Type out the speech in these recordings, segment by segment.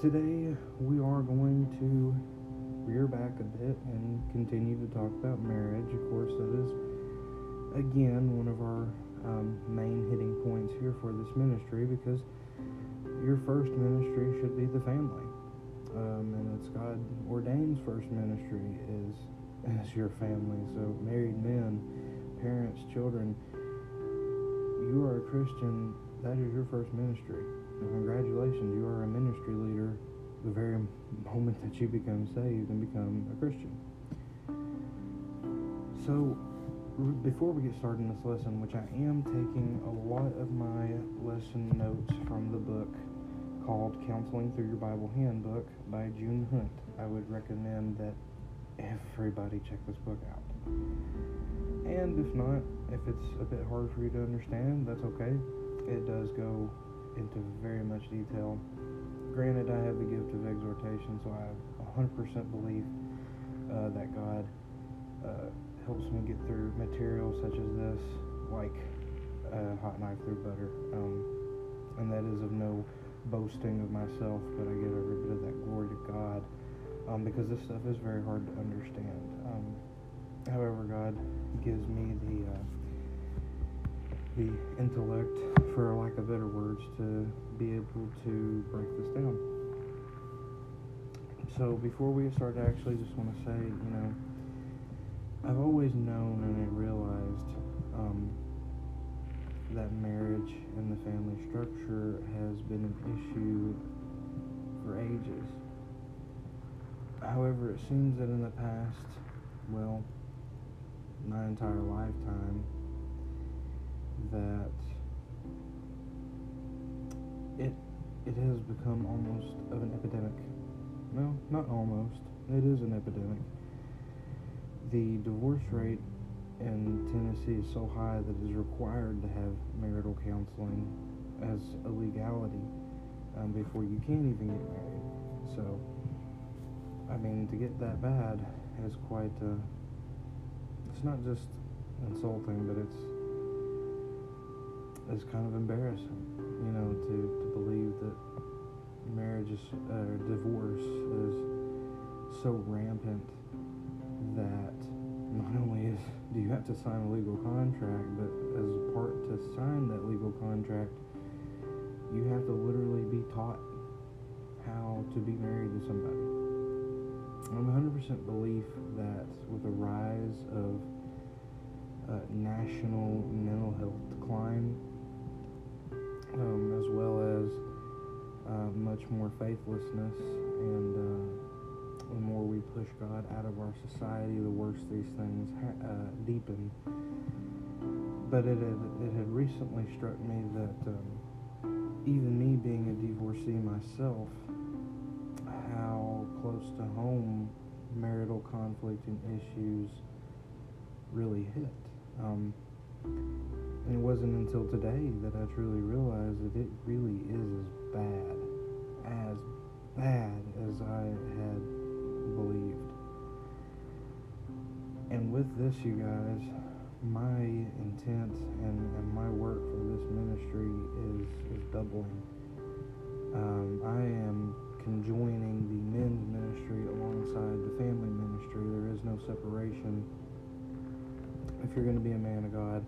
today we are going to rear back a bit and continue to talk about marriage. Of course, that is again one of our um, main hitting points here for this ministry because your first ministry should be the family. Um, and it's God ordains first ministry is as your family. So married men, parents, children, you are a Christian, that is your first ministry. And congratulations, you are a ministry leader the very moment that you become saved and become a Christian. So before we get started in this lesson, which I am taking a lot of my lesson notes from the book called Counseling Through Your Bible Handbook by June Hunt, I would recommend that everybody check this book out. And if not, if it's a bit hard for you to understand, that's okay. It does go into very much detail. Granted, I have the gift of exhortation, so I have 100% belief uh, that God uh, helps me get through material such as this, like a hot knife through butter. Um, and that is of no boasting of myself, but I give every bit of that glory to God um, because this stuff is very hard to understand. Um, however, God gives me the uh, the intellect, for lack of better words, to be able to break this down. So before we get started, I actually just want to say, you know, I've always known and I realized um, that marriage and the family structure has been an issue for ages. However, it seems that in the past, well, my entire lifetime, that it it has become almost of an epidemic. No, not almost. It is an epidemic the divorce rate in Tennessee is so high that it is required to have marital counseling as a legality um, before you can even get married. So, I mean, to get that bad is quite, uh, it's not just insulting, but it's, it's kind of embarrassing, you know, to, to believe that marriage is, uh, divorce is so rampant that not only is do you have to sign a legal contract, but as part to sign that legal contract, you have to literally be taught how to be married to somebody. I'm 100% belief that with the rise of uh, national mental health decline, um, as well as uh, much more faithlessness and uh, the more we push God out of our society, the worse these things uh, deepen. But it had, it had recently struck me that um, even me being a divorcee myself, how close to home marital conflict and issues really hit. Um, and it wasn't until today that I truly realized that it really is as bad, as bad as I had believed. And with this, you guys, my intent and, and my work for this ministry is, is doubling. Um, I am conjoining the men's ministry alongside the family ministry. There is no separation. If you're going to be a man of God,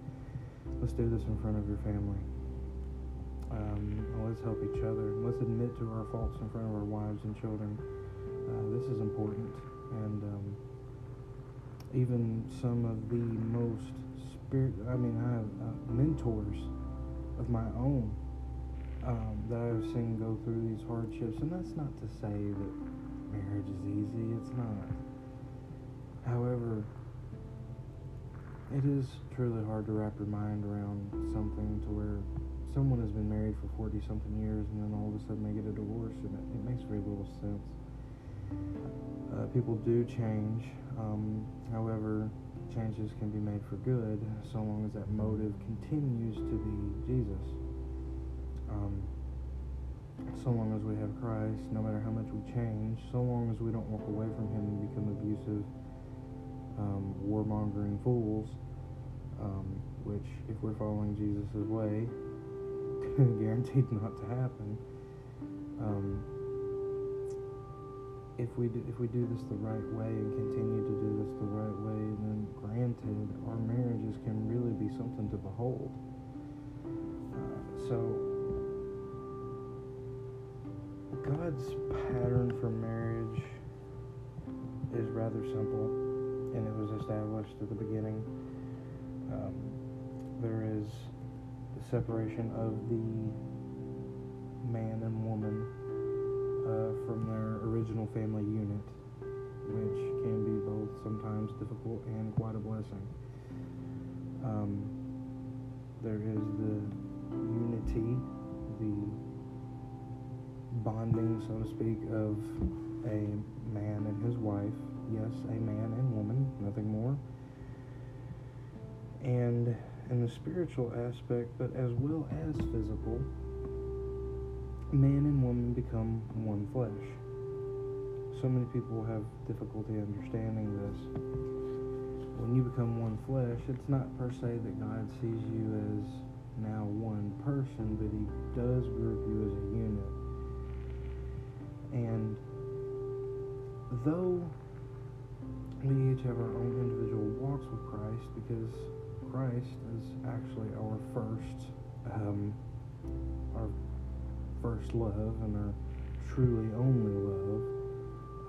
let's do this in front of your family. Um, let's help each other. Let's admit to our faults in front of our wives and children. Uh, this is important, and um, even some of the most spirit. I mean, I have uh, mentors of my own um, that I've seen go through these hardships, and that's not to say that marriage is easy. It's not. However, it is truly hard to wrap your mind around something to where someone has been married for 40 something years and then all of a sudden they get a divorce and it, it makes very little sense. Uh, people do change. Um, however, changes can be made for good so long as that motive continues to be Jesus. Um, so long as we have Christ, no matter how much we change, so long as we don't walk away from Him and become abusive, um, warmongering fools, um, which, if we're following Jesus' way, guaranteed not to happen. Um, if we do, if we do this the right way and continue to do this the right way, then granted, our marriages can really be something to behold. Uh, so, God's pattern for marriage is rather simple, and it was established at the beginning. Um, there is the separation of the man and woman uh, from their original family unit, which can be both sometimes difficult and quite a blessing. Um, there is the unity, the bonding, so to speak, of a man and his wife. Yes, a man and woman, nothing more. And in the spiritual aspect, but as well as physical, man and woman become one flesh. So many people have difficulty understanding this. When you become one flesh, it's not per se that God sees you as now one person, but He does group you as a unit. And though we each have our own individual walks with Christ, because Christ is actually our first, um, our first love and our truly only love.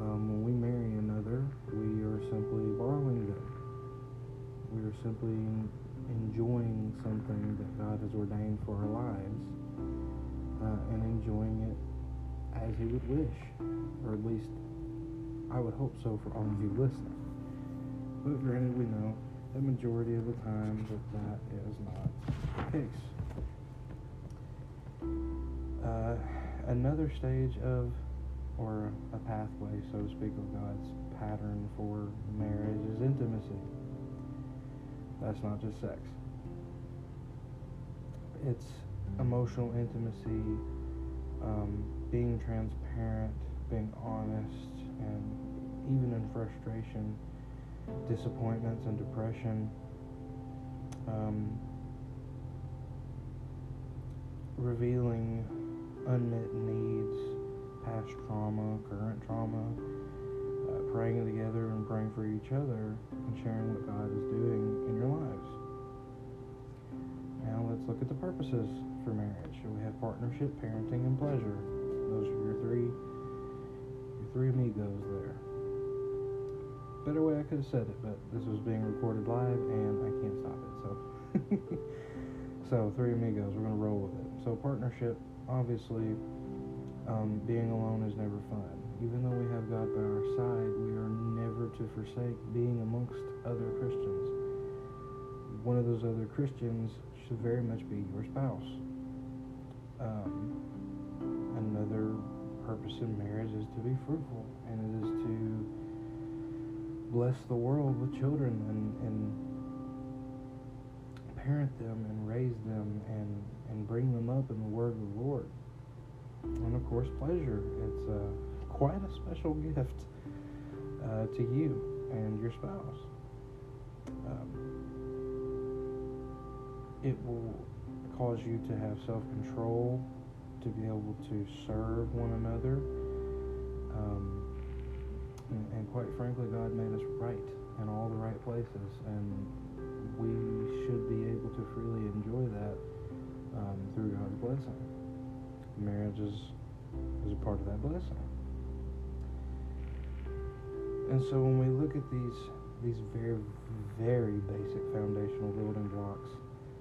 Um, when we marry another, we are simply borrowing them. We are simply enjoying something that God has ordained for our lives uh, and enjoying it as He would wish, or at least I would hope so for all of you listening. But granted, we know the majority of the time that that is not the case. Uh, another stage of, or a pathway, so to speak, of God's pattern for marriage is intimacy. That's not just sex. It's emotional intimacy, um, being transparent, being honest, and even in frustration, disappointments and depression. Um, revealing unmet needs, past trauma, current trauma, uh, praying together and praying for each other, and sharing what God is doing in your lives. Now let's look at the purposes for marriage. We have partnership, parenting, and pleasure. Those are your three, your three amigos there. Better way I could have said it, but this was being recorded live, and I can't stop it. So, so three amigos. We're gonna roll with it. So partnership obviously, um, being alone is never fun. Even though we have God by our side, we are never to forsake being amongst other Christians. One of those other Christians should very much be your spouse. Um, another purpose in marriage is to be fruitful, and it is to bless the world with children and, and parent them and raise them and, and bring them up in the word of the Lord. And of course, pleasure. It's uh, quite a special gift uh, to you and your spouse. Um, it will cause you to have self control, to be able to serve one another. Um, and, and quite frankly, God made us right in all the right places. And we should be able to freely enjoy that um, through God's blessing. Marriage is, is a part of that blessing. And so when we look at these these very very basic foundational building blocks,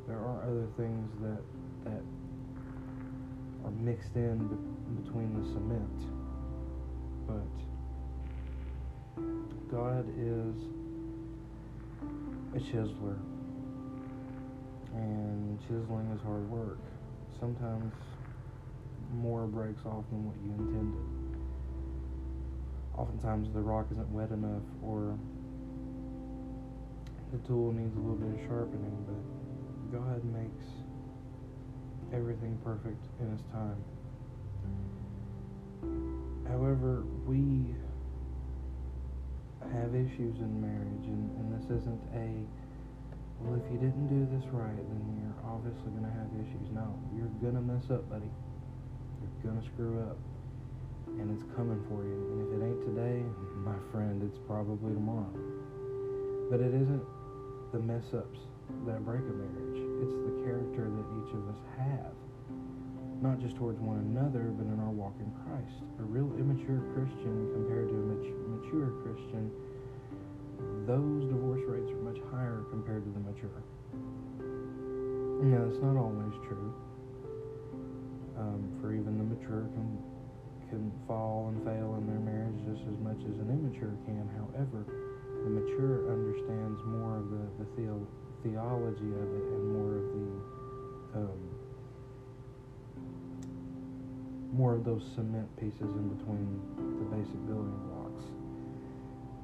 there are other things that that are mixed in be- between the cement. But God is a chiseler. And chiseling is hard work. Sometimes more breaks off than what you intended. Oftentimes the rock isn't wet enough or the tool needs a little bit of sharpening, but God makes everything perfect in His time. However, we have issues in marriage, and, and this isn't a, well, if you didn't do this right, then you're obviously going to have issues. No, you're going to mess up, buddy. You're going to screw up. and it's coming for you. And if it ain't today, my friend, it's probably tomorrow. But it isn't the mess ups that break a marriage, it's the character that each of us have. Not just towards one another, but in our walk in Christ. A real immature Christian compared to a mature Christian, those divorce rates are much higher compared to the mature. Now, that's not always true. Um, for even the mature can can fall and fail in their marriage just as much as an immature can. However, the mature understands more of the, the theo- theology of it and more of the um, more of those cement pieces in between the basic building blocks.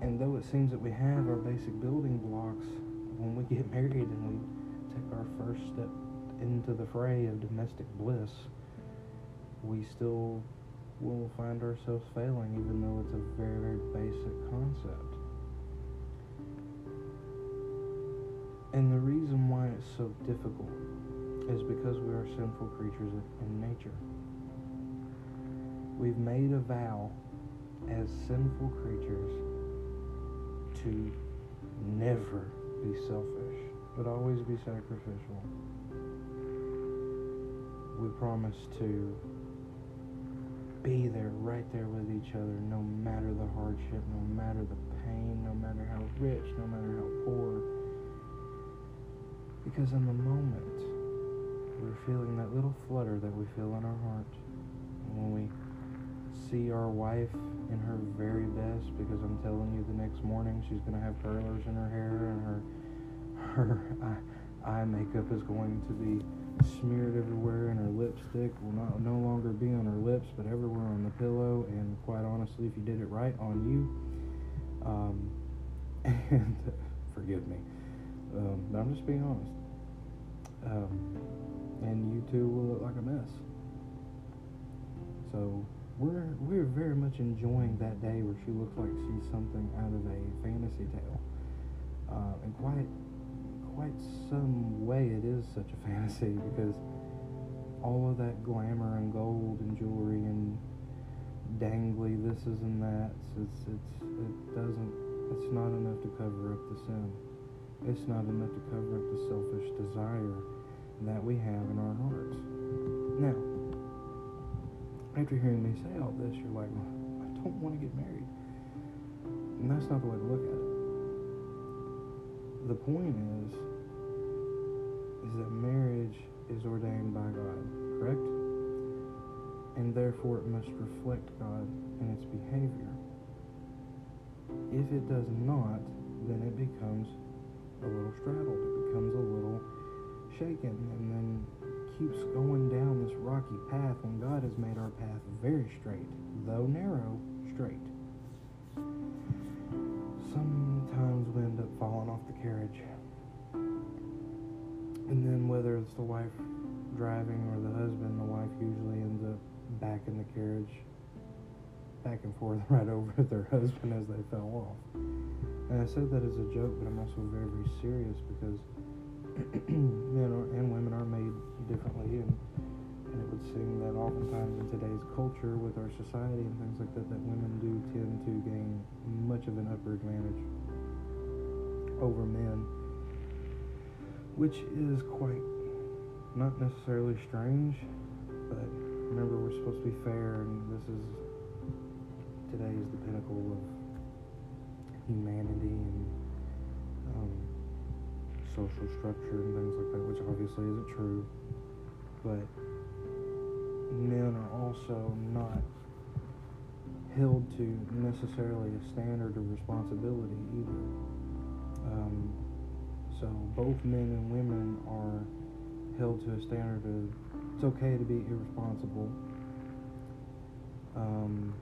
And though it seems that we have our basic building blocks when we get married and we take our first step into the fray of domestic bliss, we still will find ourselves failing, even though it's a very, very basic concept. And the reason why it's so difficult is because we are sinful creatures in nature. We've made a vow as sinful creatures to never be selfish, but always be sacrificial. We promise to be there, right there with each other, no matter the hardship, no matter the pain, no matter how rich, no matter how poor. Because in the moment, we're feeling that little flutter that we feel in our heart when we see our wife in her very best because I'm telling you the next morning she's to have curlers in her hair and her her eye, eye makeup is going to be smeared everywhere, and her lipstick will not no longer be on her lips, but everywhere on the pillow. And quite honestly, if you did it right, on you. Um, and forgive me, um, but I'm just being honest. Um, and you too will look like a mess. So we're we're very much enjoying that day where she looks like she's something out of a fantasy tale, uh, and quite quite some way it is such a fantasy because all of that glamour and gold and jewelry and dangly this is and that it's it's it doesn't it's not enough to cover up the sin. It's not enough to cover up the selfish desire that we have in our hearts. Now after hearing me say all this you're like i don't want to get married and that's not the way to look at it the point is is that marriage is ordained by God, correct? And therefore it must reflect God in its behavior. If it does not, then it becomes a little straddled. It becomes a little shaken and then keeps going down this rocky path when God has made our path very straight, though narrow, straight. Sometimes we end up falling off the carriage and then whether it's the wife driving or the husband, the wife usually ends up back in the carriage, back and forth right over their husband as they fell off. And I said that as a joke, but I'm also very, very serious because men and women are made differently, and, and it would seem that oftentimes in today's culture, with our society and things like that, that women do tend to gain much of an upper advantage over men which is quite not necessarily strange, but remember we're supposed to be fair, and this is today is the pinnacle of humanity and um, social structure and things like that, which obviously isn't true. But men are also not held to necessarily a standard of responsibility either. Um, so both men and women are held to a standard of it's okay to be irresponsible. Um,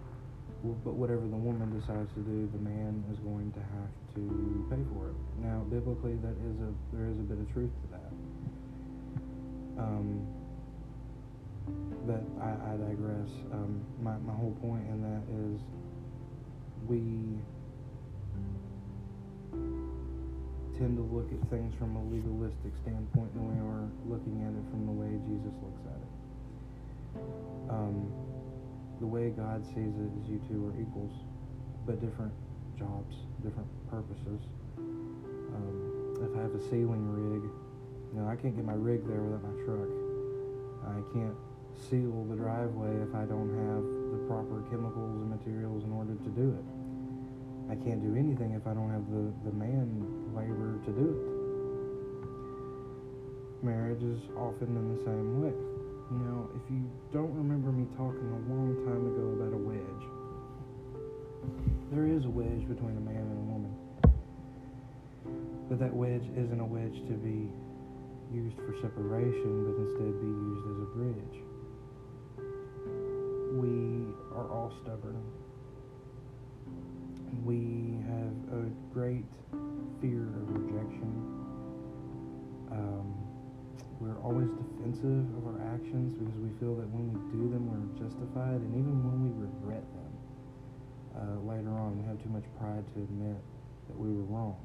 but whatever the woman decides to do, the man is going to have to pay for it. Now, biblically, that is a there is a bit of truth to that. Um, but I, I digress. Um, my my whole point in that is we tend to look at things from a legalistic standpoint than we are looking at it from the way Jesus looks at it. Um, the way God sees it is you two are equals, but different jobs, different purposes. Um, if I have a sealing rig, you know, I can't get my rig there without my truck. I can't seal the driveway if I don't have the proper chemicals and materials in order to do it. I can't do anything if I don't have the, the man labor to do it. Marriage is often in the same way. Now, if you don't remember me talking a long time ago about a wedge, there is a wedge between a man and a woman. But that wedge isn't a wedge to be used for separation, but instead be used as a bridge. We are all stubborn. We have a great fear of rejection. Um, we're always defensive of our actions because we feel that when we do them, we're justified, and even when we regret them uh, later on, we have too much pride to admit that we were wrong.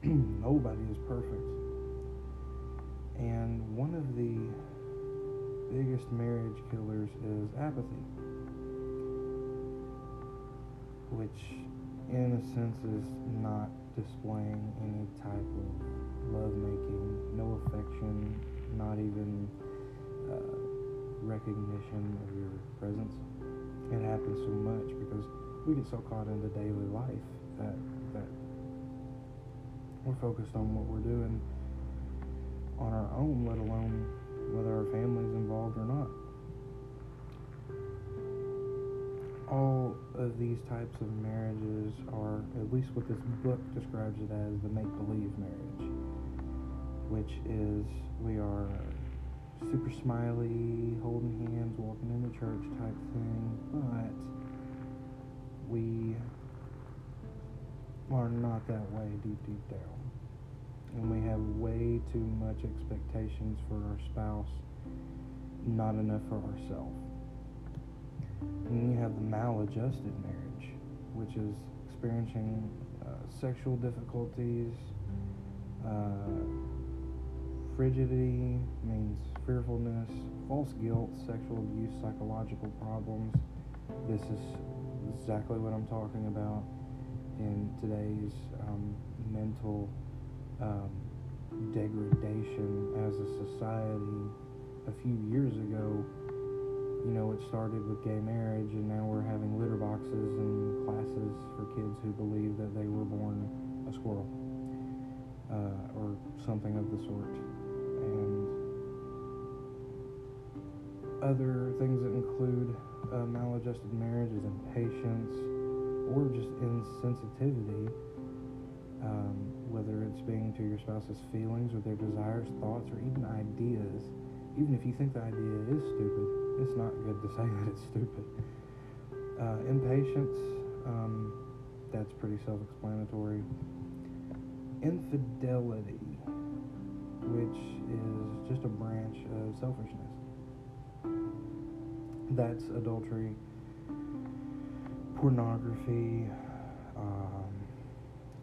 Nobody is perfect. And one of the biggest marriage killers is apathy which in a sense is not displaying any type of love making, no affection, not even uh, recognition of your presence. It happens so much because we get so caught into daily life that that we're focused on what we're doing on our own, let alone whether our family's involved or not. all of these types of marriages are, at least what this book describes it as, the make believe marriage, which is we are super smiley, holding hands, walking into church type thing, but we are not that way deep, deep down. And we have way too much expectations for our spouse, not enough for ourselves. And then you have the maladjusted marriage, which is experiencing uh, sexual difficulties. Uh, frigidity means fearfulness, false guilt, sexual abuse, psychological problems. This is exactly what I'm talking about in today's um, mental um, degradation as a society. A few years ago, you know, it started with gay marriage, and now we're having litter boxes and classes for kids who believe that they were born a squirrel uh, or something of the sort. And other things that include uh, maladjusted marriages, impatience or just insensitivity, um, whether it's being to your spouse's feelings or their desires, thoughts, or even ideas. Even if you think the idea is stupid, it's not good to say that it's stupid. Uh, impatience, um, that's pretty self explanatory. Infidelity, which is just a branch of selfishness. That's adultery, pornography, um,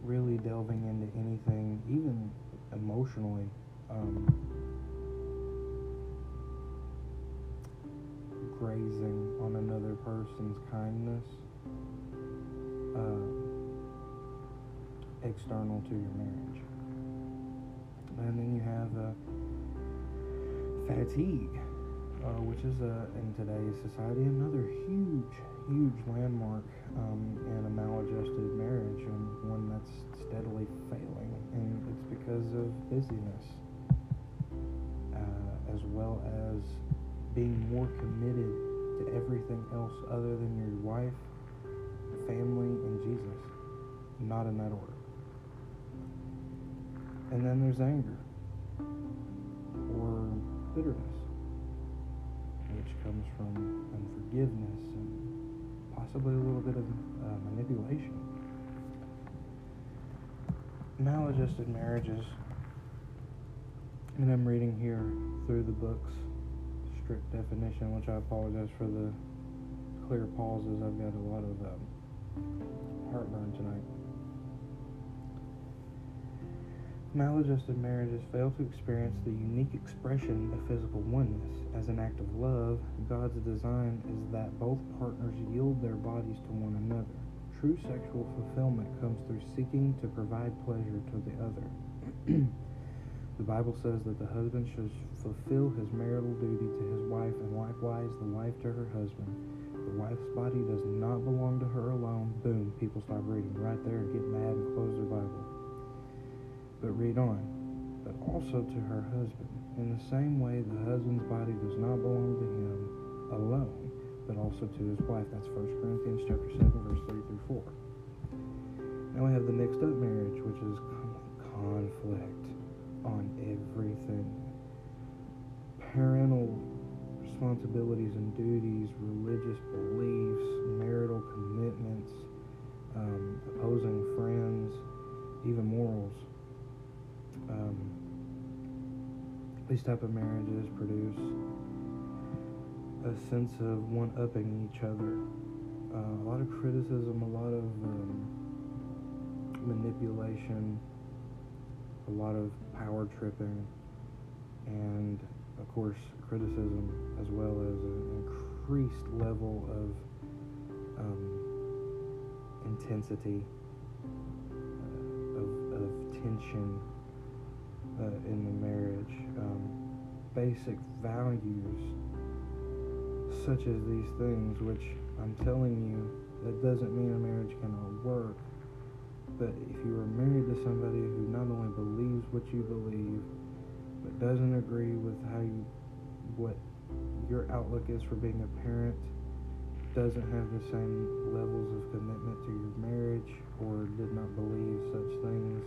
really delving into anything, even emotionally. Um, grazing on another person's kindness uh, external to your marriage. And then you have uh, fatigue, uh, which is a, in today's society another huge, huge landmark um, in a maladjusted marriage and one that's steadily failing. And it's because of busyness uh, as well as being more committed to everything else other than your wife, family, and Jesus. Not in that order. And then there's anger or bitterness, which comes from unforgiveness and possibly a little bit of uh, manipulation. Maladjusted marriages, and I'm reading here through the books strict definition, which I apologize for the clear pauses. I've got a lot of um, heartburn tonight. Maladjusted marriages fail to experience the unique expression of physical oneness. As an act of love, God's design is that both partners yield their bodies to one another. True sexual fulfillment comes through seeking to provide pleasure to the other. the Bible says that the husband should fulfill his marital duty to his wife, and likewise the wife to her husband. The wife's body does not belong to her alone. Boom, people stop reading right there and get mad and close their Bible. But read on. But also to her husband. In the same way, the husband's body does not belong to him alone, but also to his wife. That's 1 Corinthians chapter 7, verse 3 through 4. Now we have the mixed up marriage, which is conflict on everything. Parental responsibilities and duties, religious beliefs, marital commitments, um, opposing friends, even morals. Um, these type of marriages produce a sense of one-upping each other. Uh, a lot of criticism, a lot of um, manipulation, a lot of power tripping, and of course criticism as well as an increased level of um, intensity, uh, of, of, tension uh, in the marriage. Um, basic values such as these things, which I'm telling you, that doesn't mean a marriage cannot work. But if you are married to somebody who not only believes what you believe, but doesn't agree with how you, what your outlook is for being a parent, doesn't have the same levels of commitment to your marriage, or did not believe such things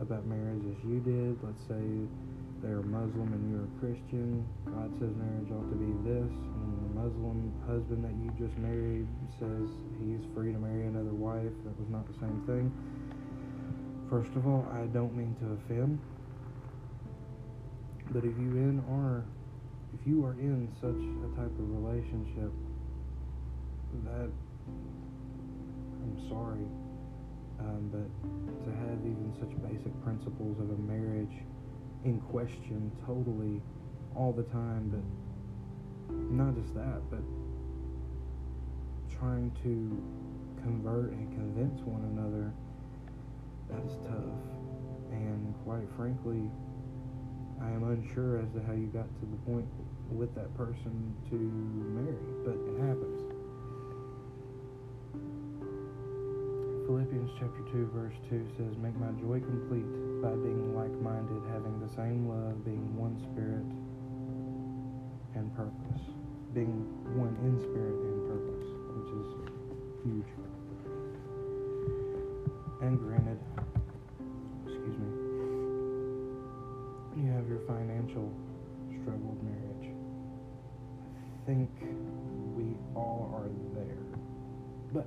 about marriage as you did, let's say they're Muslim and you're a Christian, God says marriage ought to be this, and the Muslim husband that you just married says he's free to marry another wife. That was not the same thing. First of all, I don't mean to offend, but if you in are, if you are in such a type of relationship, that I'm sorry, um, but to have even such basic principles of a marriage in question totally all the time, but not just that, but trying to convert and convince one another, that is tough. And quite frankly, I am unsure as to how you got to the point with that person to marry, but it happens. Philippians chapter 2 verse 2 says, Make my joy complete by being like-minded, having the same love, being one spirit and purpose. Being one in spirit and purpose, which is huge. And granted, excuse me, you have your financial struggled marriage. I think we all are there. But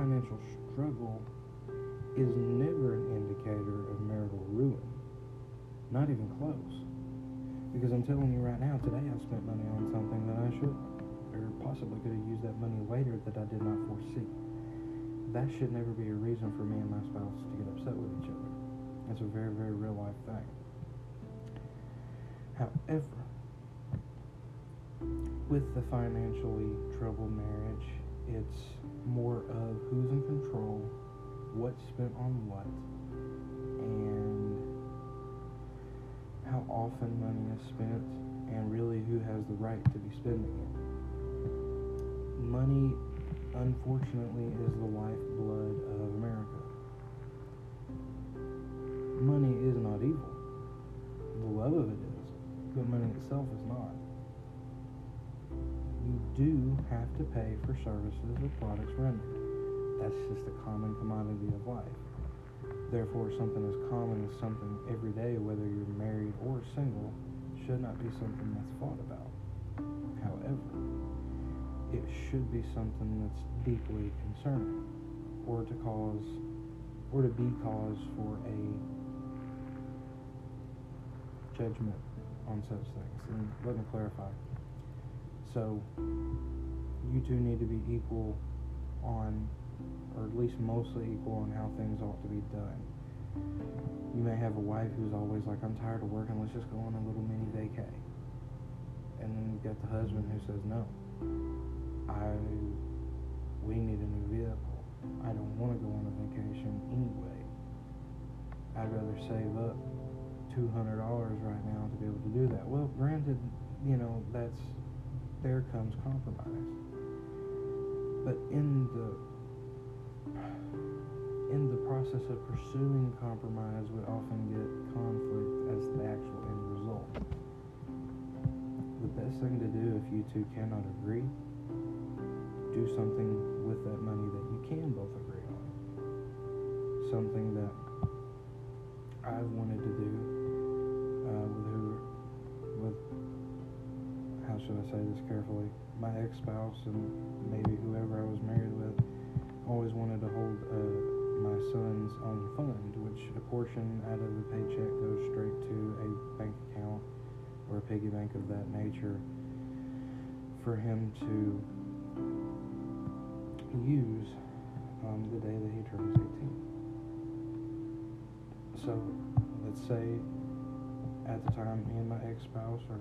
financial struggle is never an indicator of marital ruin. Not even close. Because I'm telling you right now, today I've spent money on something that I should or possibly could have used that money later that I did not foresee. That should never be a reason for me and my spouse to get upset with each other. That's a very, very real life thing. However, with the financially troubled marriage, it's more of who's in control, what's spent on what, and how often money is spent, and really who has the right to be spending it. Money, unfortunately, is the lifeblood of America. Money is not evil. The love of it is, but money itself is not you do have to pay for services or products rendered. That's just a common commodity of life. Therefore, something as common as something every day, whether you're married or single, should not be something that's fought about. However, it should be something that's deeply concerning, or to cause, or to be cause for a judgment on such things. And let me clarify. So you two need to be equal on, or at least mostly equal on how things ought to be done. You may have a wife who's always like, I'm tired of working, let's just go on a little mini vacay. And then you've got the husband who says, No, I we need a new vehicle. I don't want to go on a vacation anyway. I'd rather save up two hundred dollars right now to be able to do that. Well, granted, you know, that's there comes compromise. But in the in the process of pursuing compromise, we often get conflict as the actual end result. The best thing to do if you two cannot agree, do something with that money that you can both agree on. Something that I've wanted to do should I say this carefully? My ex-spouse and maybe whoever I was married with always wanted to hold. Uh, my son's own fund, which a portion out of the paycheck goes straight to a bank account or a piggy bank of that nature for him to use um, the day that he turns 18. So let's say at the time me and my ex-spouse or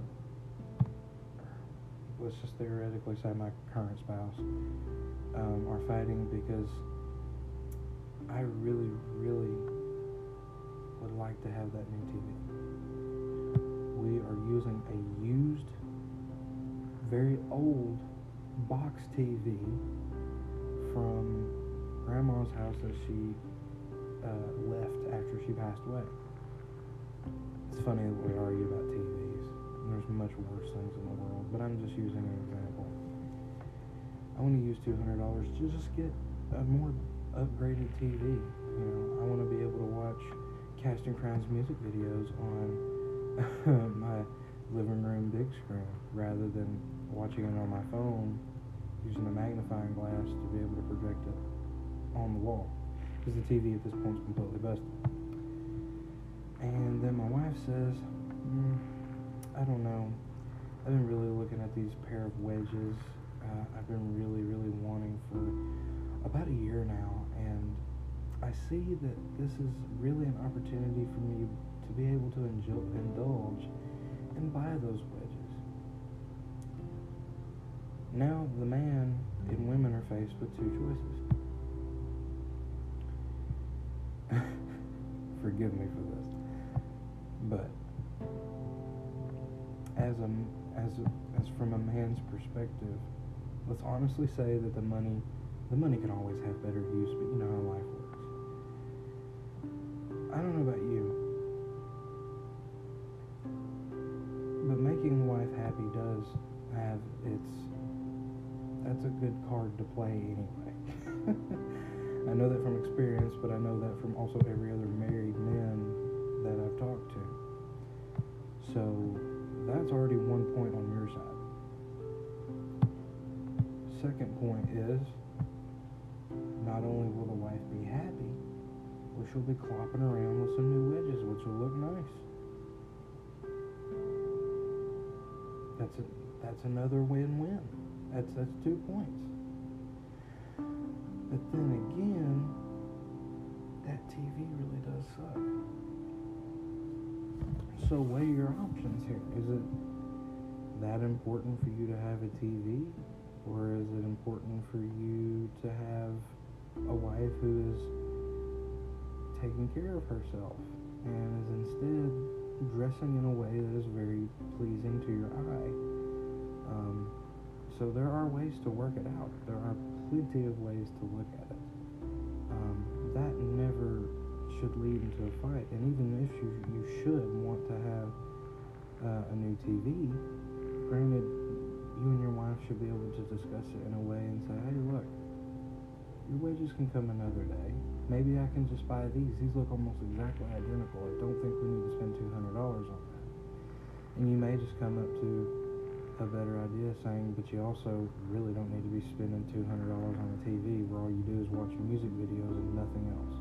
let's just theoretically say my current spouse um, are fighting because I really, really would like to have that new TV. We are using a used, very old box TV from grandma's house that she uh, left after she passed away. It's funny that we argue about TVs. There's much worse things in the world, but I'm just using an example. I want to use $200 to just get a more upgraded TV. You know, I want to be able to watch Casting Crowns music videos on my living room big screen rather than watching it on my phone using a magnifying glass to be able to project it on the wall. Because the TV at this point is completely busted. And then my wife says, mm, I don't know. I've been really looking at these pair of wedges. Uh, I've been really, really wanting for about a year now, and I see that this is really an opportunity for me to be able to enjoy, indulge and buy those wedges. Now the man and women are faced with two choices. Forgive me for this, but as a as a, as from a man's perspective, let's honestly say that the money the money can always have better use, but you know how life works. I don't know about you, but making the wife happy does have its. That's a good card to play anyway. I know that from experience, but I know that from also every other married man that I've talked to. So that's already one point on your side. Second point is not only will the wife be happy, but she'll be clopping around with some new wedges, which will look nice. That's a, that's another win-win. That's that's two points. But then again, that TV really does suck. So weigh your options here. Is it that important for you to have a TV? Or is it important for you to have a wife who is taking care of herself and is instead dressing in a way that is very pleasing to your eye. Um, so there are ways to work it out. There are plenty of ways to look at it. Um, that never should lead into a fight. And even if you, you should want to have uh, a new TV, granted, you and your wife should be able to discuss it in a way and say, hey, look, your wages can come another day. Maybe I can just buy these. These look almost exactly identical. I don't think we need to spend $200 on that. And you may just come up to a better idea saying, but you also really don't need to be spending $200 on a TV where all you do is watch music videos and nothing else.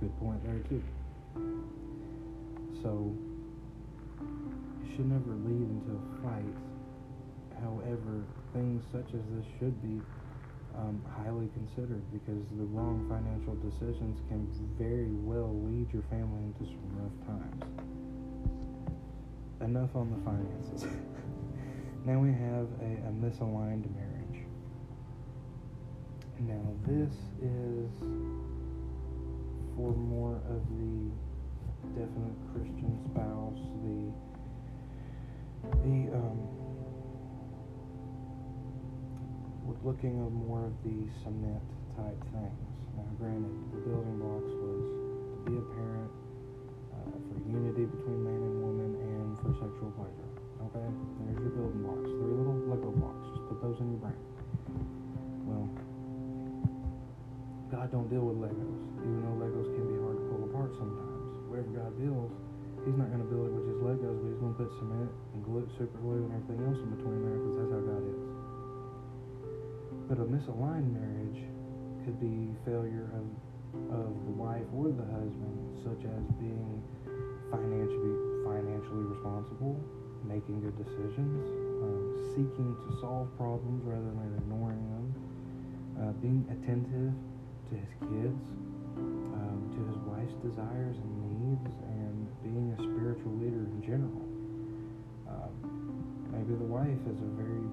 Good point there, too. So, you should never lead into a fight. However, things such as this should be um, highly considered because the wrong financial decisions can very well lead your family into some rough times. Enough on the finances. now we have a, a misaligned marriage. Now this is for more of the definite Christian spouse, the the um, looking at more of the cement type things. Now, granted, the building blocks was to be a parent, uh, for unity between man and woman, and for sexual pleasure. Okay, there's your building blocks. Three little Lego blocks. Just put those in your brain. Well, God don't deal with Legos, even though Legos can be hard to pull apart sometimes. Whatever God builds, He's not going to build it with just Legos, but He's going to put cement and glue, super glue, and everything else in between there because that's how God is. But a misaligned marriage could be failure of of the wife or the husband, such as being financially financially responsible, making good decisions, um, seeking to solve problems rather than ignoring them, uh, being attentive to his kids, um, to his wife's desires and needs, and being a spiritual leader in general. Um, maybe the wife is a very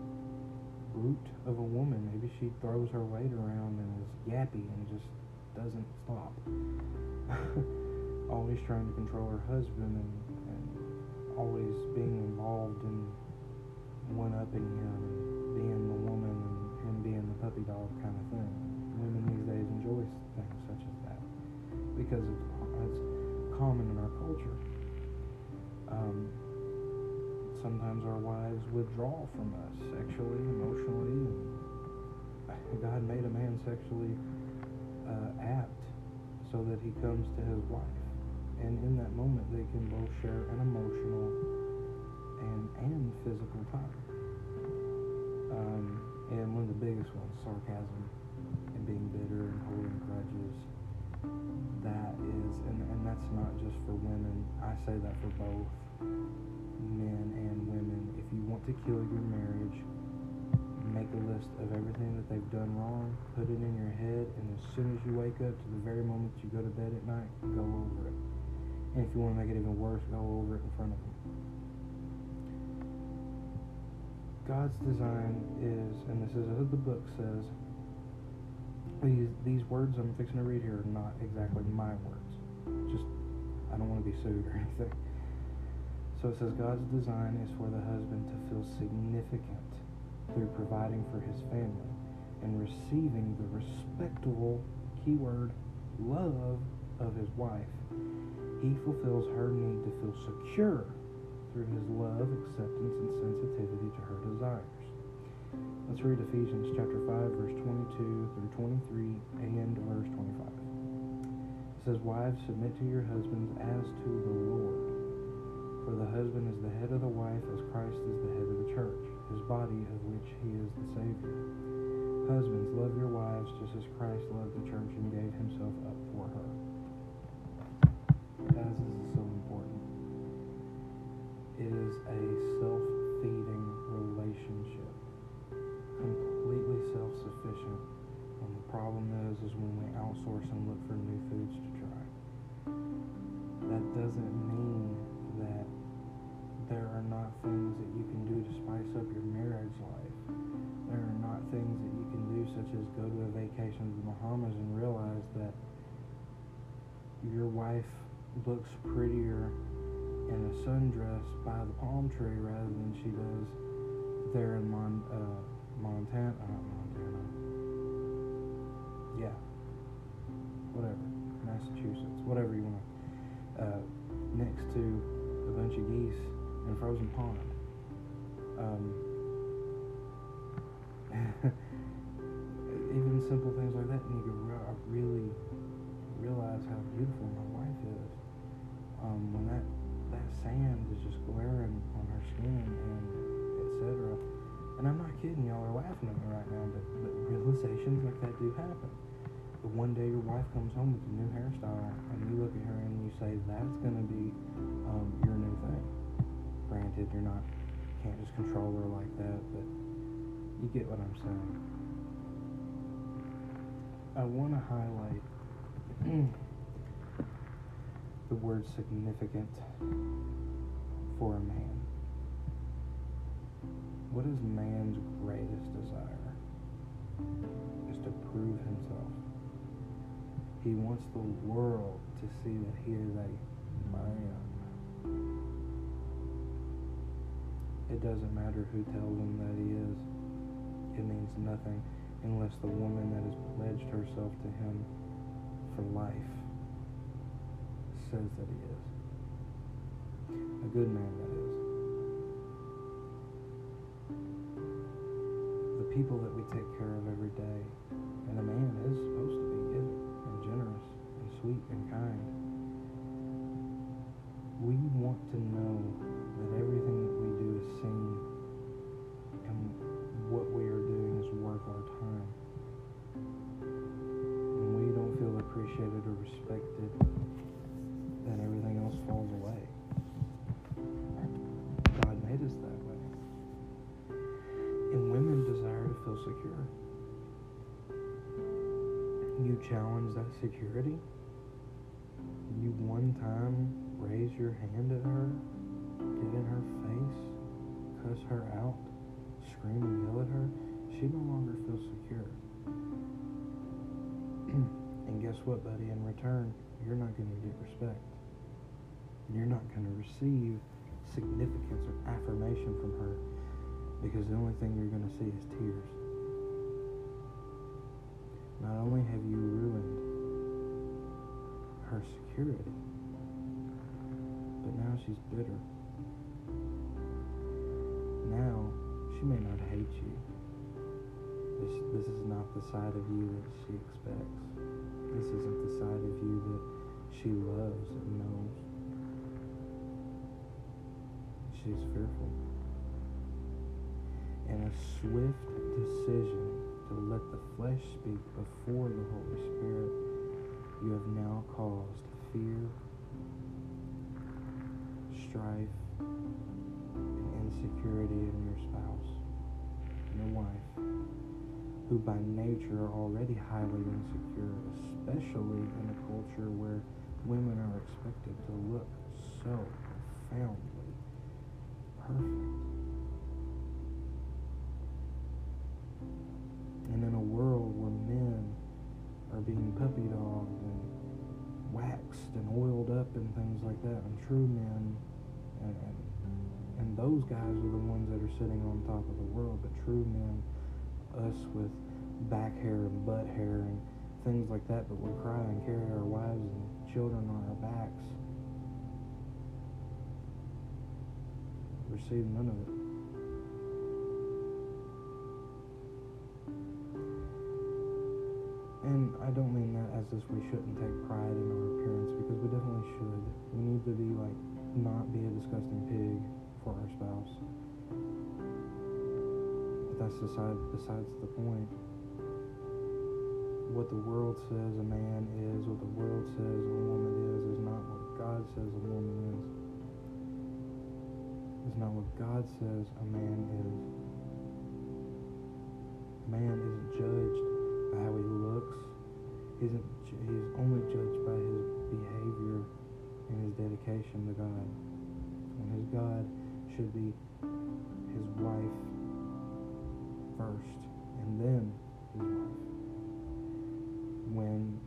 brute of a woman. Maybe she throws her weight around and is yappy and just doesn't stop. always trying to control her husband and, and always being involved in one upping him and being the woman and him being the puppy dog kind of thing. Women these days enjoy things such as that because it's, common in our culture. Um, sometimes our wives withdraw from us sexually, emotionally, God made a man sexually uh, apt so that he comes to his wife. And in that moment, they can both share an emotional and, and physical time. Um, and one of the biggest ones, sarcasm and being bitter and holding grudges. That is, and, and that's not just for women. I say that for both men and women. If you want to kill your marriage, make a list of everything that they've done wrong, put it in your head, and as soon as you wake up to the very moment you go to bed at night, go over it. And if you want to make it even worse, go over it in front of them. God's design is, and this is what the book says, these, these words I'm fixing to read here are not exactly my words. Just, I don't want to be sued or anything. So it says God's design is for the husband to feel significant through providing for his family and receiving the respectable keyword love of his wife. He fulfills her need to feel secure through his love, acceptance, and sensitivity to her desires. Let's read Ephesians chapter 5, verse 22 through 23 and verse 25. It says, Wives, submit to your husbands as to the Lord. For the husband is the head of the wife, as Christ is the head of the church, his body, of which he is the Savior. Husbands, love your wives just as Christ loved the church and gave himself up for her. Guys, this is so important. It is a self problem is, is when we outsource and look for new foods to try. That doesn't mean that there are not things that you can do to spice up your marriage life. There are not things that you can do, such as go to a vacation to the Bahamas and realize that your wife looks prettier in a sundress by the palm tree rather than she does there in Mon- uh, Montana. Montana. Yeah. Whatever. Massachusetts. Whatever you want. Uh, next to a bunch of geese in a frozen pond. Um, even simple things like that, and you re- really realize how beautiful my wife is. Um, when that that sand is just glaring on her skin and etc. And I'm not kidding, y'all are laughing at me right now, but, but realizations like that do happen. One day your wife comes home with a new hairstyle, and you look at her and you say, "That's going to be um, your new thing." Granted, you're not can't just control her like that, but you get what I'm saying. I want to highlight the word significant for a man. What is man's greatest desire? Is to prove himself. He wants the world to see that he is a man. It doesn't matter who tells him that he is. It means nothing unless the woman that has pledged herself to him for life says that he is. A good man, that is. The people that we take care of every day, and a man is supposed to be sweet and kind. We want to know that everything that we do is seen and what we are doing is worth our time. When we don't feel appreciated or respected, then everything else falls away. God made us that way. And women desire to feel secure. You challenge that security. One time raise your hand at her, get in her face, cuss her out, scream and yell at her, she no longer feels secure. and guess what, buddy? In return, you're not going to get respect. You're not going to receive significance or affirmation from her because the only thing you're going to see is tears. Not only have you ruined her security, but now she's bitter. Now she may not hate you. This, this is not the side of you that she expects. This isn't the side of you that she loves and knows. She's fearful. And a swift decision to let the flesh speak before the Holy Spirit, you have now caused fear, strife, and insecurity in your spouse, your wife, who by nature are already highly insecure, especially in a culture where women are expected to look so profoundly perfect. And in a world where men are being puppy dogged and waxed and oiled up and things like that, and true men, and, those guys are the ones that are sitting on top of the world, but true men, us with back hair and butt hair and things like that, but we cry and carry our wives and children on our backs. Receive none of it. And I don't mean that as if we shouldn't take pride in our appearance because we definitely should. We need to be like not be a disgusting pig for our spouse. But that's beside besides the point. What the world says a man is, what the world says a woman is, is not what God says a woman is. It's not what God says a man is. Man isn't judged by how he looks. He isn't, he's only judged by his behavior and his dedication to God. And his God should be his wife first, and then his wife. When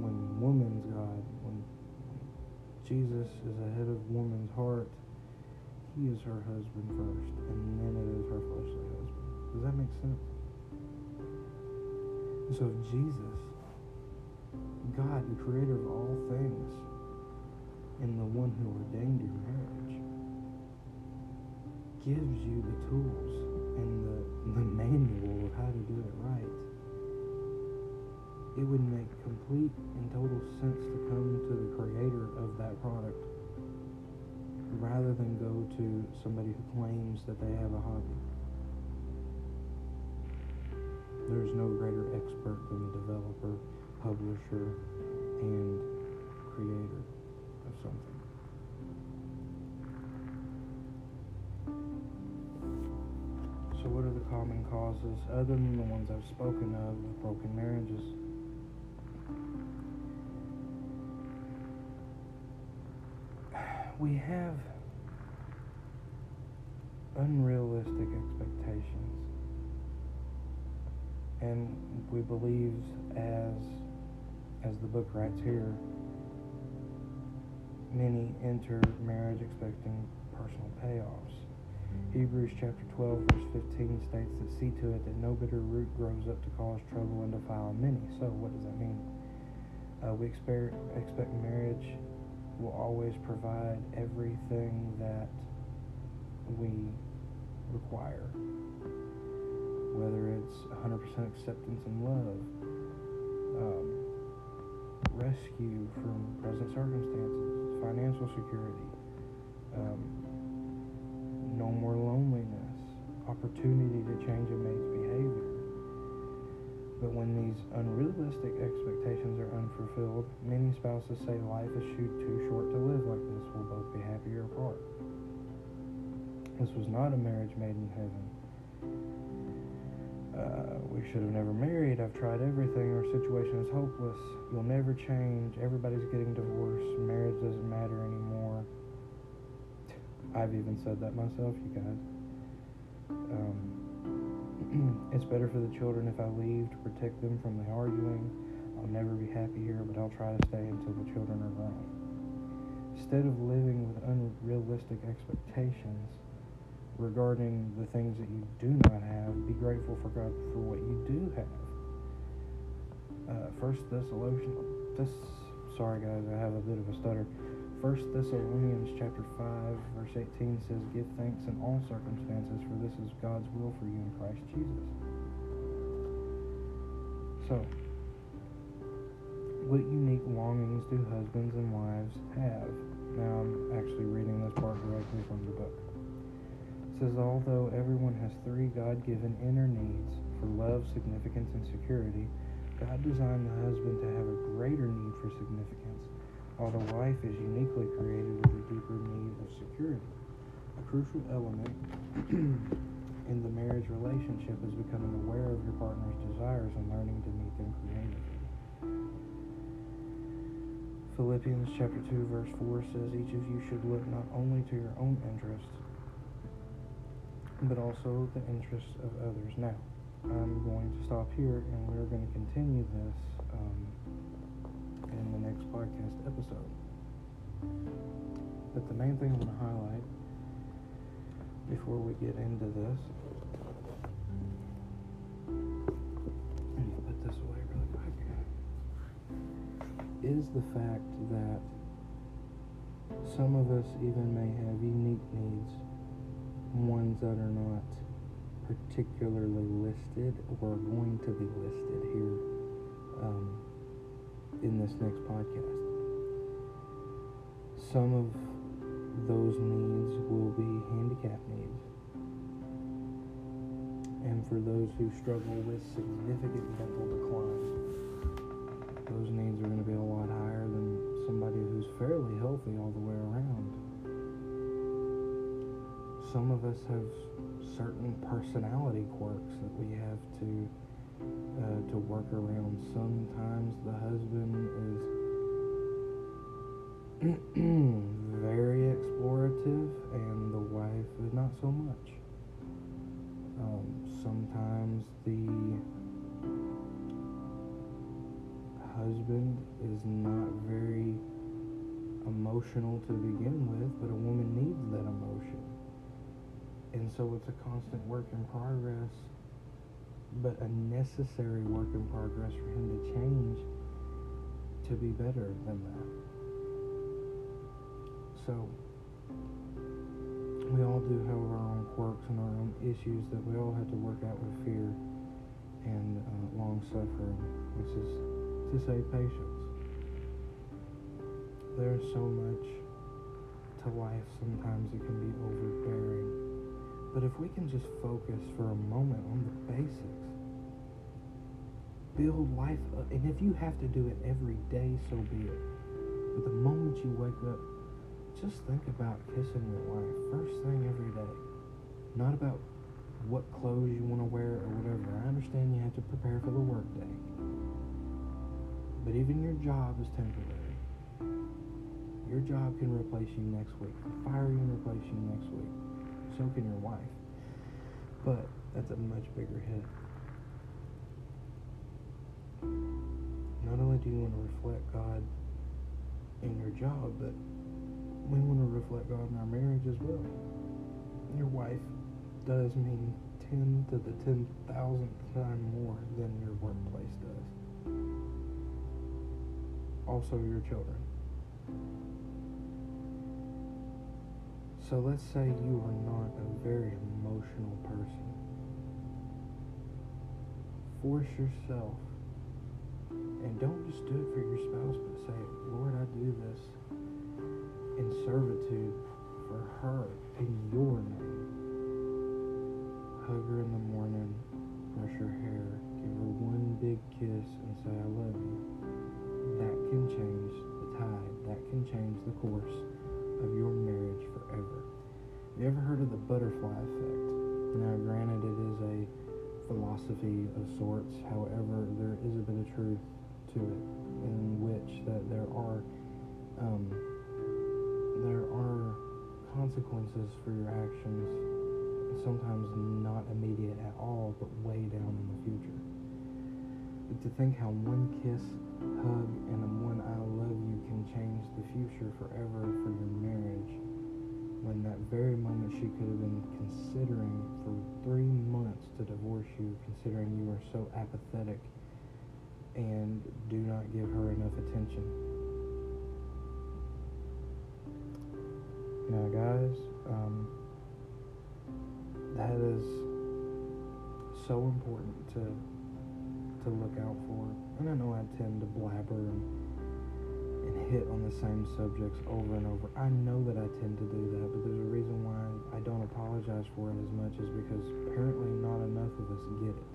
when woman's God, when Jesus is ahead of woman's heart, he is her husband first, and then it is her fleshly husband. Does that make sense? So if Jesus, God, the creator of all things, and the one who ordained your marriage, gives you the tools and the, the manual of how to do it right, it would make complete and total sense to come to the creator of that product rather than go to somebody who claims that they have a hobby. There's no greater expert than the developer, publisher, and creator of something. So, what are the common causes other than the ones I've spoken of, of broken marriages. We have unrealistic expectations. And we believe as as the book writes here, many enter marriage expecting personal payoffs. Hebrews chapter 12, verse 15 states that see to it that no bitter root grows up to cause trouble and defile many. So, what does that mean? Uh, we expect, expect marriage will always provide everything that we require, whether it's 100% acceptance and love, um, rescue from present circumstances, financial security. Um, no more loneliness, opportunity to change a mate's behavior. But when these unrealistic expectations are unfulfilled, many spouses say life is too short to live like this. We'll both be happier apart. This was not a marriage made in heaven. Uh, we should have never married. I've tried everything. Our situation is hopeless. You'll never change. Everybody's getting divorced. Marriage doesn't matter anymore. I've even said that myself, you guys. Um, it's better for the children if I leave to protect them from the arguing. I'll never be happy here, but I'll try to stay until the children are grown. Instead of living with unrealistic expectations regarding the things that you do not have, be grateful for God for what you do have. Uh, First Thessalonians, this, sorry guys, I have a bit of a stutter. First Thessalonians chapter 5 verse 18 says, Give thanks in all circumstances, for this is God's will for you in Christ Jesus. So, what unique longings do husbands and wives have? Now I'm actually reading this part directly from the book. Says, although everyone has three God-given inner needs for love, significance, and security, God designed the husband to have a greater need for significance while the wife is uniquely created with a deeper need of security. A crucial element in the marriage relationship is becoming aware of your partner's desires and learning to meet them creatively. Philippians chapter 2 verse 4 says each of you should look not only to your own interests but also the interests of others. Now, I'm going to stop here and we're going to continue this um, in the next podcast episode. But the main thing I want to highlight before we get into this, is the fact that some of us even may have unique needs, ones that are not particularly listed or going to be listed here. Um, in this next podcast. Some of those needs will be handicap needs. And for those who struggle with significant mental decline, those needs are going to be a lot higher than somebody who's fairly healthy all the way around. Some of us have certain personality quirks that we have to uh, to work around. Sometimes the husband is very explorative and the wife is not so much. Um, sometimes the husband is not very emotional to begin with, but a woman needs that emotion. And so it's a constant work in progress but a necessary work in progress for him to change to be better than that. So, we all do have our own quirks and our own issues that we all have to work out with fear and uh, long suffering, which is to say patience. There's so much to life, sometimes it can be overbearing. But if we can just focus for a moment on the basics, build life up. And if you have to do it every day, so be it. But the moment you wake up, just think about kissing your wife first thing every day. Not about what clothes you want to wear or whatever. I understand you have to prepare for the workday. But even your job is temporary. Your job can replace you next week. Fire you replace you next week. So can your wife. But that's a much bigger hit. Not only do you want to reflect God in your job, but we want to reflect God in our marriage as well. Your wife does mean 10 to the 10,000th time more than your workplace does. Also, your children. So let's say you are not a very emotional person. Force yourself and don't just do it for your spouse, but say, Lord, I do this in servitude for her in your name. Hug her in the morning, brush her hair, give her one big kiss, and say, I love you. That can change the tide. That can change the course of your marriage forever. Have you ever heard of the butterfly effect? Now, granted, it is a philosophy of sorts. However, there is a bit of truth to it in which that there are um, there are consequences for your actions sometimes not immediate at all but way down in the future to think how one kiss hug and a one i love you can change the future forever for your marriage when that very moment she could have been considering for three months to divorce you considering you are so apathetic and do not give her enough attention. Now, guys, um, that is so important to to look out for. And I know I tend to blabber and, and hit on the same subjects over and over. I know that I tend to do that, but there's a reason why I don't apologize for it as much is because apparently not enough of us get it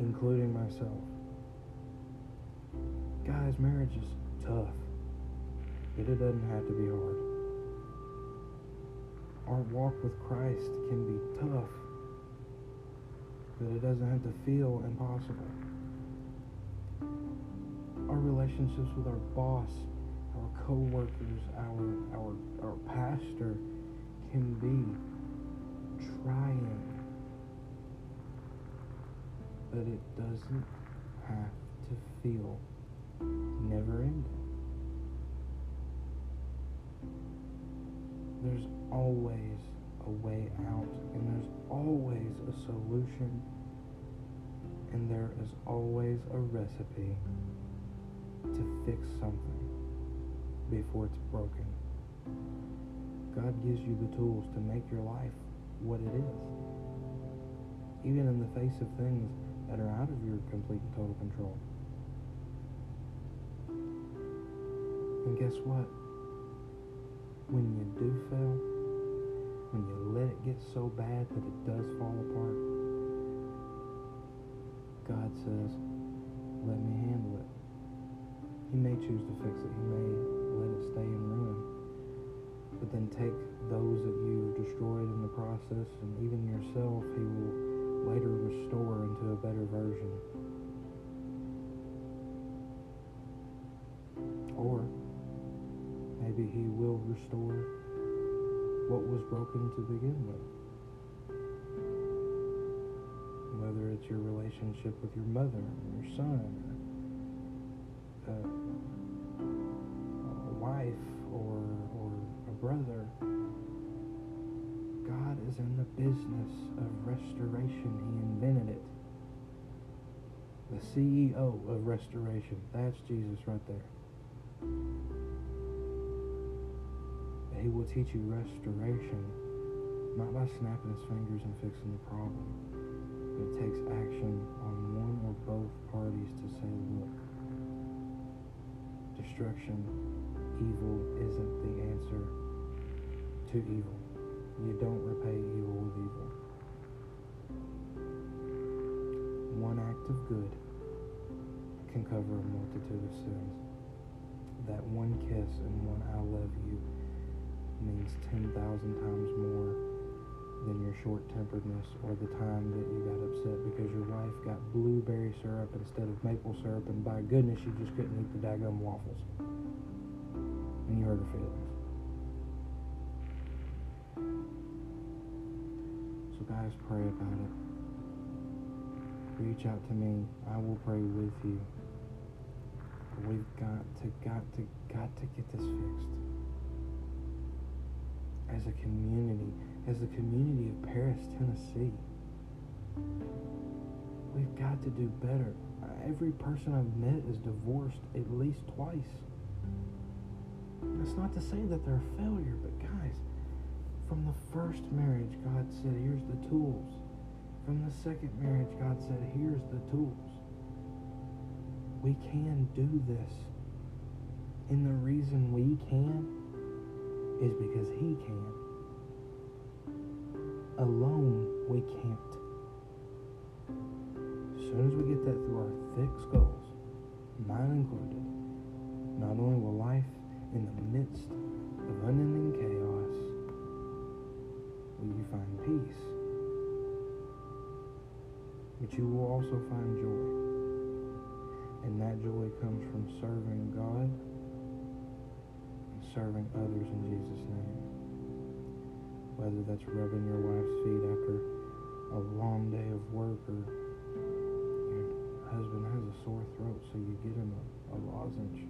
including myself. Guys, marriage is tough, but it doesn't have to be hard. Our walk with Christ can be tough, but it doesn't have to feel impossible. Our relationships with our boss, our co-workers, our our our pastor can be trying but it doesn't have to feel never ending. There's always a way out, and there's always a solution, and there is always a recipe to fix something before it's broken. God gives you the tools to make your life what it is. Even in the face of things that are out of your complete and total control. And guess what? When you do fail, when you let it get so bad that it does fall apart, God says, let me handle it. He may choose to fix it. He may let it stay in ruin. But then take those that you've destroyed in the process and even yourself, He will later restore into a better version. Or maybe he will restore what was broken to begin with. Whether it's your relationship with your mother or your son, or uh, a wife, or, or a brother God is in the business of restoration. He invented it. The CEO of restoration. That's Jesus right there. He will teach you restoration, not by snapping his fingers and fixing the problem, but it takes action on one or both parties to say, look, destruction, evil isn't the answer to evil. You don't repay evil with evil. One act of good can cover a multitude of sins. That one kiss and one I love you means 10,000 times more than your short temperedness or the time that you got upset because your wife got blueberry syrup instead of maple syrup, and by goodness, you just couldn't eat the daggum waffles. And you hurt her feelings. So, guys, pray about it. Reach out to me. I will pray with you. We've got to, got to, got to get this fixed. As a community, as the community of Paris, Tennessee. We've got to do better. Every person I've met is divorced at least twice. That's not to say that they're a failure, but guys, from the first marriage, God said, here's the tools. From the second marriage, God said, here's the tools. We can do this. And the reason we can is because He can alone we can't. As soon as we get that through our thick skulls, mine included, not only will life in the midst of unending chaos will you find peace, but you will also find joy. And that joy comes from serving God serving others in Jesus' name whether that's rubbing your wife's feet after a long day of work or your husband has a sore throat so you get him a, a lozenge.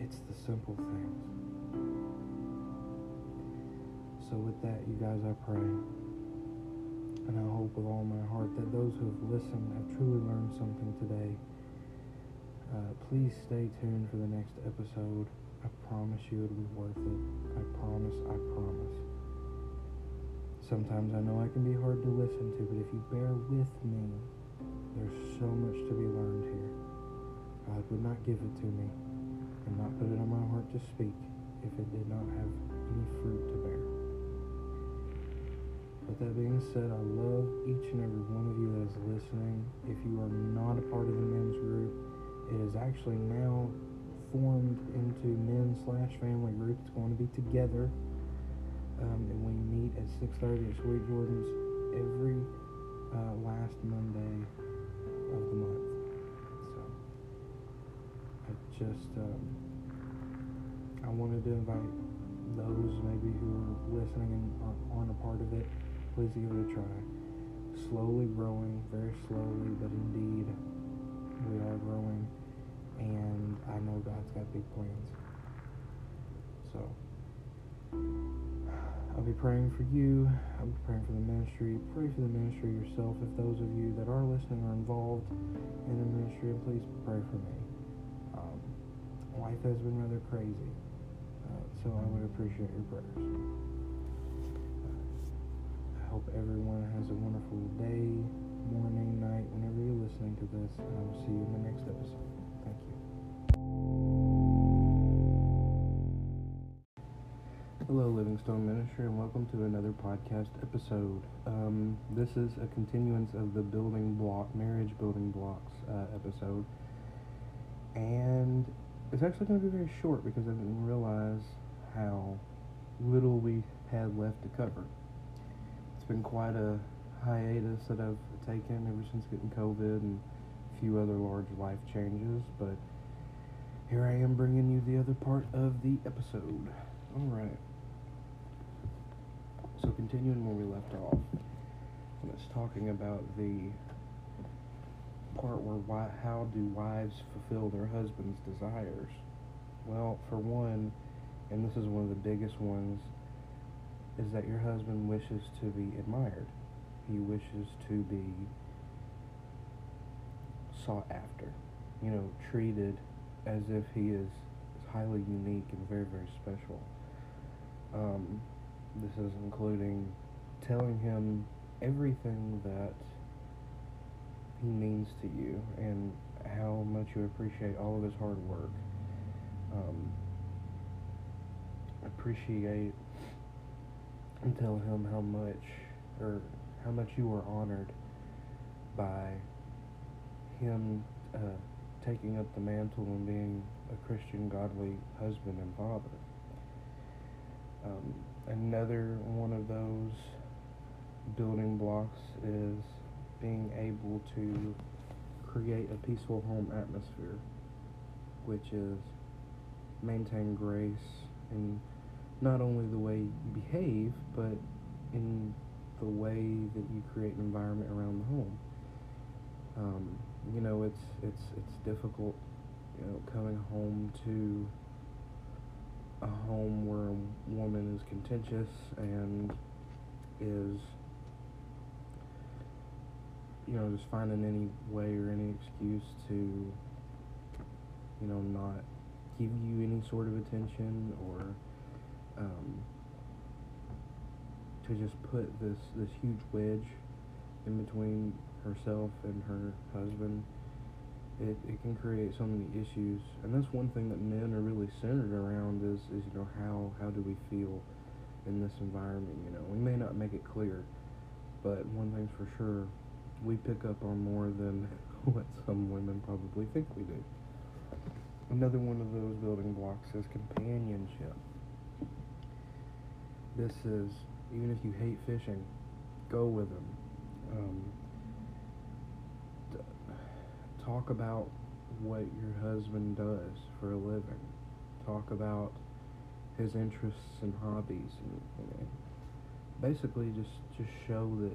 It's the simple things. So with that, you guys, I pray and I hope with all my heart that those who have listened have truly learned something today. Uh, please stay tuned for the next episode. I promise you it'll be worth it. I promise, I promise. Sometimes I know I can be hard to listen to, but if you bear with me, there's so much to be learned here. God would not give it to me and not put it on my heart to speak if it did not have any fruit to bear. With that being said, I love each and every one of you that is listening. If you are not a part of the men's group, it is actually now formed into men slash family group. It's going to be together um, and we meet at 6.30 at Sweet Jordan's every uh, last Monday of the month. So I just, um, I wanted to invite those maybe who are listening and aren't a part of it, please give it a try. Slowly growing, very slowly, but indeed we are growing, and I know God's got big plans. So. I'll be praying for you. I'll be praying for the ministry. Pray for the ministry yourself. If those of you that are listening are involved in the ministry, please pray for me. Um, life has been rather crazy, uh, so I would appreciate your prayers. Uh, I hope everyone has a wonderful day, morning, night, whenever you're listening to this, and I will see you in the next episode. Hello, Livingstone Ministry, and welcome to another podcast episode. Um, this is a continuance of the building block, marriage building blocks uh, episode, and it's actually going to be very short because I didn't realize how little we had left to cover. It's been quite a hiatus that I've taken ever since getting COVID and a few other large life changes, but here I am bringing you the other part of the episode. All right. So continuing where we left off, when it's talking about the part where why, how do wives fulfill their husband's desires? Well, for one, and this is one of the biggest ones, is that your husband wishes to be admired. He wishes to be sought after, you know, treated as if he is highly unique and very, very special. Um, this is including telling him everything that he means to you and how much you appreciate all of his hard work. Um, appreciate and tell him how much or how much you are honored by him uh, taking up the mantle and being a Christian, godly husband and father. Um, another one of those building blocks is being able to create a peaceful home atmosphere, which is maintain grace in not only the way you behave, but in the way that you create an environment around the home. Um, you know, it's it's it's difficult, you know, coming home to a home where a woman is contentious and is you know just finding any way or any excuse to you know not give you any sort of attention or um, to just put this this huge wedge in between herself and her husband it, it can create so many issues. And that's one thing that men are really centered around is, is you know how how do we feel in this environment you know? We may not make it clear but one thing's for sure we pick up on more than what some women probably think we do. Another one of those building blocks is companionship. This is even if you hate fishing go with them. Um, talk about what your husband does for a living. Talk about his interests and hobbies, and, basically just just show that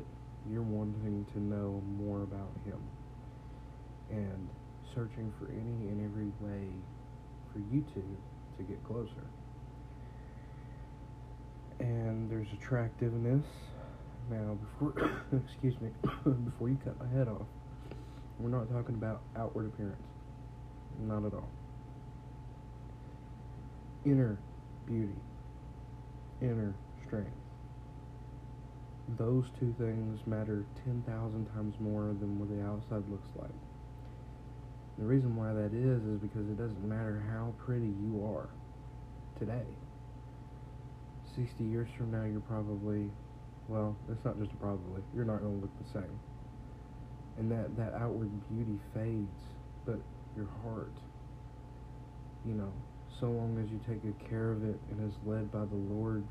you're wanting to know more about him and searching for any and every way for you two to get closer. And there's attractiveness. Now, before excuse me, before you cut my head off. We're not talking about outward appearance. Not at all. Inner beauty, inner strength. Those two things matter 10,000 times more than what the outside looks like. The reason why that is is because it doesn't matter how pretty you are today. 60 years from now, you're probably, well, it's not just a probably, you're not going to look the same and that that outward beauty fades but your heart you know so long as you take good care of it and is led by the lord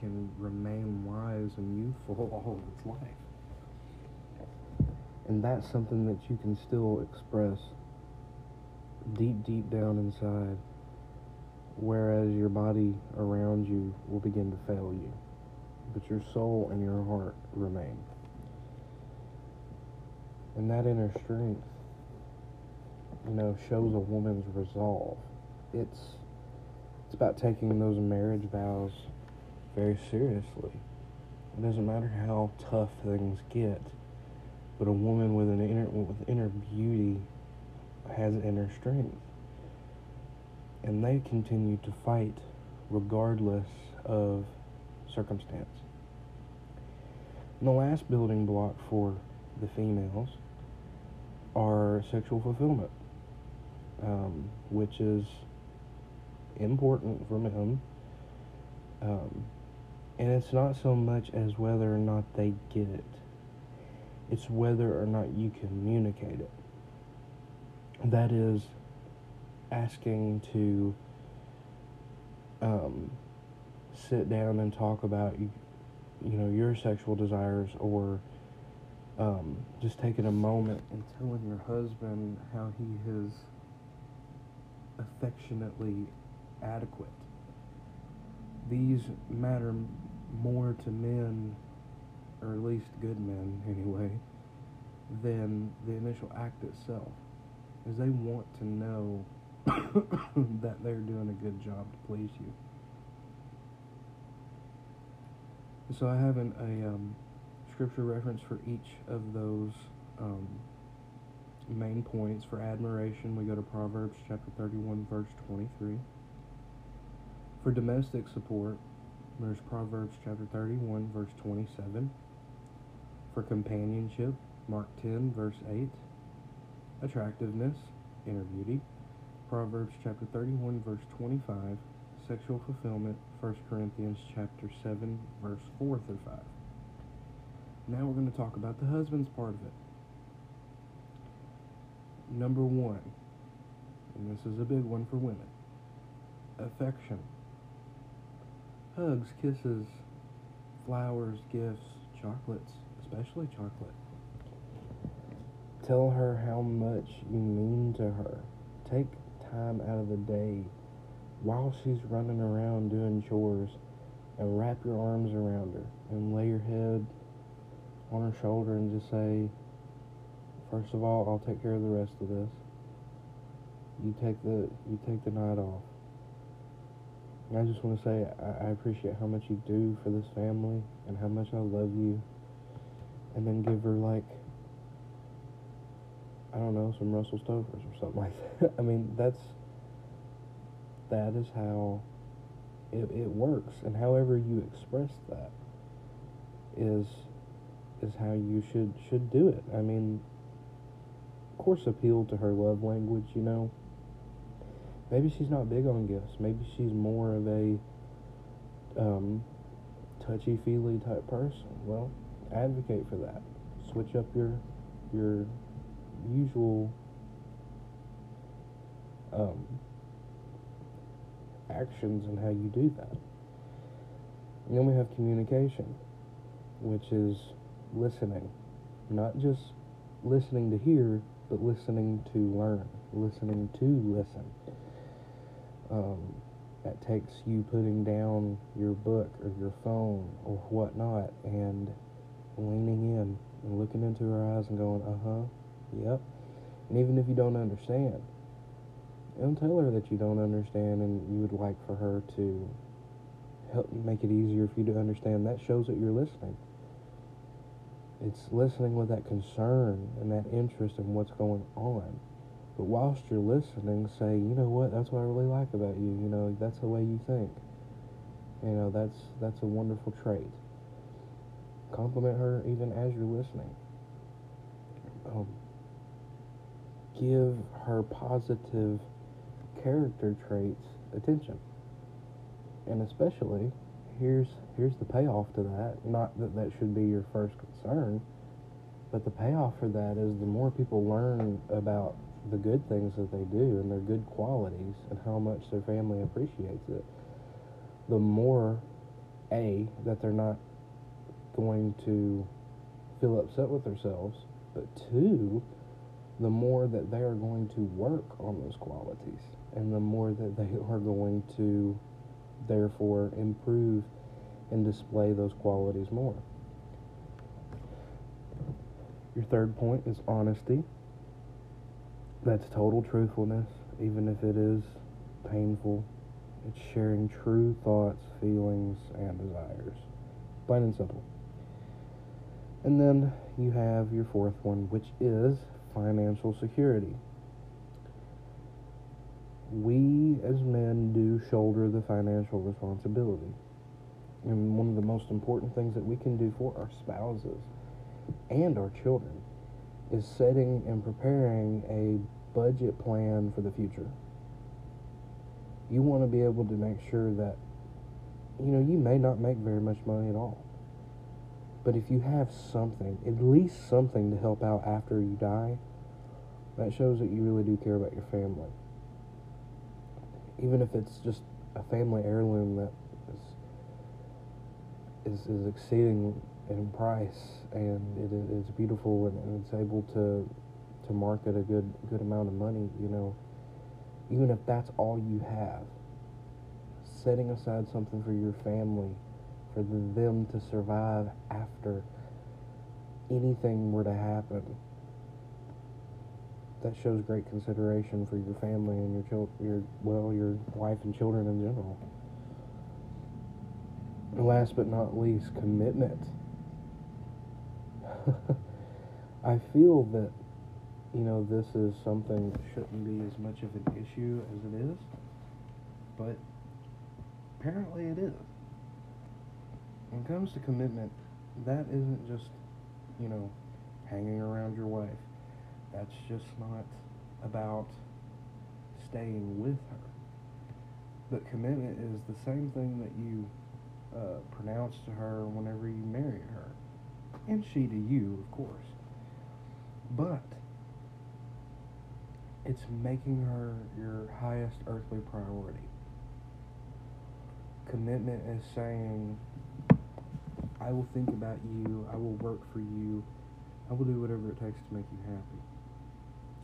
can remain wise and youthful all of its life. And that's something that you can still express deep deep down inside whereas your body around you will begin to fail you. But your soul and your heart remain and that inner strength, you know, shows a woman's resolve. It's it's about taking those marriage vows very seriously. It doesn't matter how tough things get, but a woman with an inner with inner beauty has inner strength. And they continue to fight regardless of circumstance. And the last building block for the females are sexual fulfillment, um, which is important for men. Um, and it's not so much as whether or not they get it, it's whether or not you communicate it. That is asking to um, sit down and talk about you, know, your sexual desires or um, just taking a moment and telling your husband how he is affectionately adequate. These matter more to men, or at least good men anyway, than the initial act itself. Is they want to know that they're doing a good job to please you. So I have an, a um, scripture reference for each of those um, main points. For admiration, we go to Proverbs chapter 31, verse 23. For domestic support, there's Proverbs chapter 31, verse 27. For companionship, Mark 10, verse 8. Attractiveness, inner beauty, Proverbs chapter 31, verse 25. Sexual fulfillment, 1 Corinthians chapter 7, verse 4 through 5. Now we're going to talk about the husband's part of it. Number one, and this is a big one for women affection. Hugs, kisses, flowers, gifts, chocolates, especially chocolate. Tell her how much you mean to her. Take time out of the day while she's running around doing chores and wrap your arms around her and lay your head on her shoulder and just say, First of all, I'll take care of the rest of this. You take the you take the night off. And I just want to say I, I appreciate how much you do for this family and how much I love you. And then give her like I don't know, some Russell Stovers or something like that. I mean, that's that is how it, it works and however you express that is is how you should should do it. I mean, of course, appeal to her love language. You know, maybe she's not big on gifts. Maybe she's more of a um, touchy feely type person. Well, advocate for that. Switch up your your usual um, actions and how you do that. And then we have communication, which is listening, not just listening to hear, but listening to learn, listening to listen. Um, that takes you putting down your book or your phone or whatnot and leaning in and looking into her eyes and going, uh huh, yep. And even if you don't understand, don't tell her that you don't understand and you would like for her to help make it easier for you to understand. That shows that you're listening. It's listening with that concern and that interest in what's going on. But whilst you're listening, say, you know what, that's what I really like about you. You know, that's the way you think. You know, that's that's a wonderful trait. Compliment her even as you're listening. Um, give her positive character traits attention. And especially, here's here's the payoff to that. Not that that should be your first concern, but the payoff for that is the more people learn about the good things that they do and their good qualities and how much their family appreciates it, the more a that they're not going to feel upset with themselves, but two, the more that they are going to work on those qualities and the more that they are going to therefore improve and display those qualities more. Your third point is honesty. That's total truthfulness, even if it is painful. It's sharing true thoughts, feelings, and desires. Plain and simple. And then you have your fourth one, which is financial security we as men do shoulder the financial responsibility. And one of the most important things that we can do for our spouses and our children is setting and preparing a budget plan for the future. You want to be able to make sure that, you know, you may not make very much money at all. But if you have something, at least something to help out after you die, that shows that you really do care about your family even if it's just a family heirloom that is is, is exceeding in price and it is beautiful and, and it's able to to market a good good amount of money, you know, even if that's all you have, setting aside something for your family, for them to survive after anything were to happen that shows great consideration for your family and your children, your well, your wife and children in general. Last but not least, commitment. I feel that you know this is something that shouldn't be as much of an issue as it is, but apparently it is. When it comes to commitment, that isn't just you know hanging around your wife that's just not about staying with her. But commitment is the same thing that you uh, pronounce to her whenever you marry her. And she to you, of course. But it's making her your highest earthly priority. Commitment is saying, I will think about you. I will work for you. I will do whatever it takes to make you happy.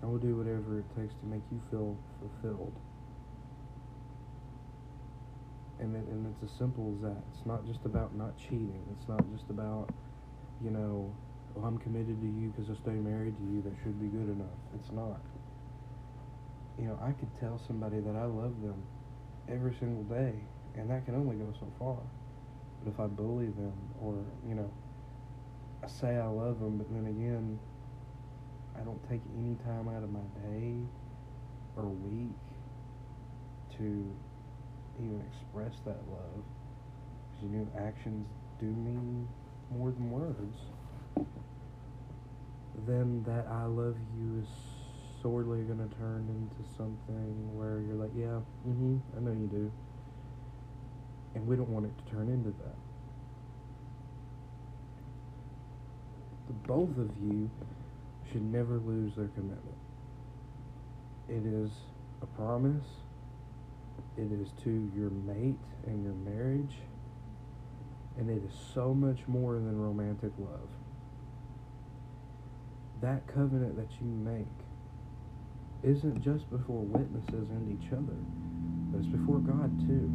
I will do whatever it takes to make you feel fulfilled. And it, and it's as simple as that. It's not just about not cheating. It's not just about, you know, oh, I'm committed to you because I stay married to you. That should be good enough. It's not. You know, I could tell somebody that I love them every single day, and that can only go so far. But if I bully them or, you know, I say I love them, but then again, I don't take any time out of my day or week to even express that love. Because you know, actions do mean more than words. Then that I love you is sorely going to turn into something where you're like, yeah, mm-hmm, I know you do. And we don't want it to turn into that. The both of you should never lose their commitment. It is a promise. It is to your mate and your marriage. And it is so much more than romantic love. That covenant that you make isn't just before witnesses and each other, but it's before God too.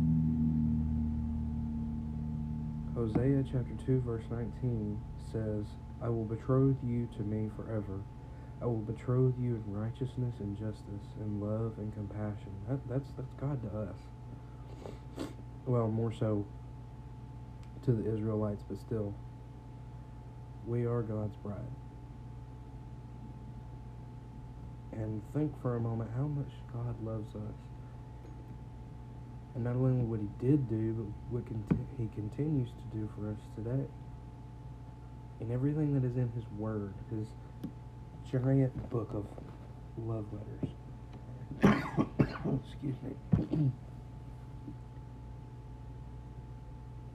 Hosea chapter 2 verse 19 says, I will betroth you to me forever. I will betroth you in righteousness and justice, in love and compassion. That, that's that's God to us. Well, more so to the Israelites, but still, we are God's bride. And think for a moment how much God loves us. And not only what he did do, but what he continues to do for us today. In everything that is in his word, his giant book of love letters. Excuse me.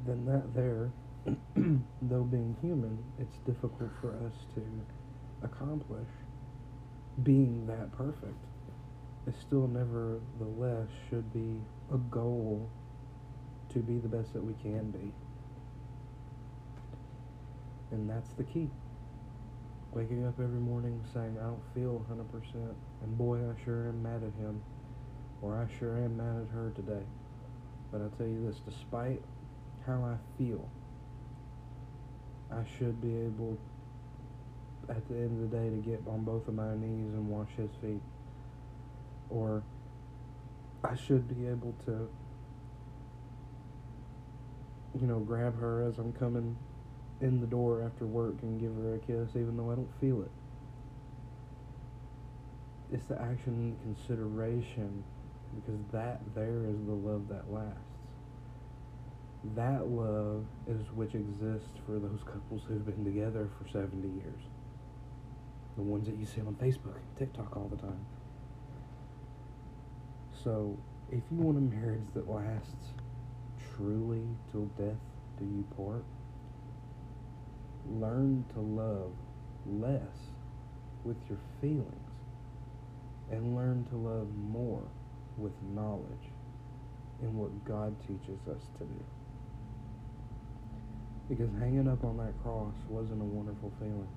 then that there, though being human, it's difficult for us to accomplish being that perfect. It still nevertheless should be a goal to be the best that we can be. And that's the key. Waking up every morning saying, I don't feel 100%, and boy, I sure am mad at him, or I sure am mad at her today. But I tell you this, despite how I feel, I should be able, at the end of the day, to get on both of my knees and wash his feet. Or I should be able to, you know, grab her as I'm coming in the door after work and give her a kiss, even though I don't feel it. It's the action and consideration because that there is the love that lasts. That love is which exists for those couples who've been together for 70 years. The ones that you see on Facebook and TikTok all the time. So, if you want a marriage that lasts truly till death do you part, learn to love less with your feelings and learn to love more with knowledge in what God teaches us to do. Because hanging up on that cross wasn't a wonderful feeling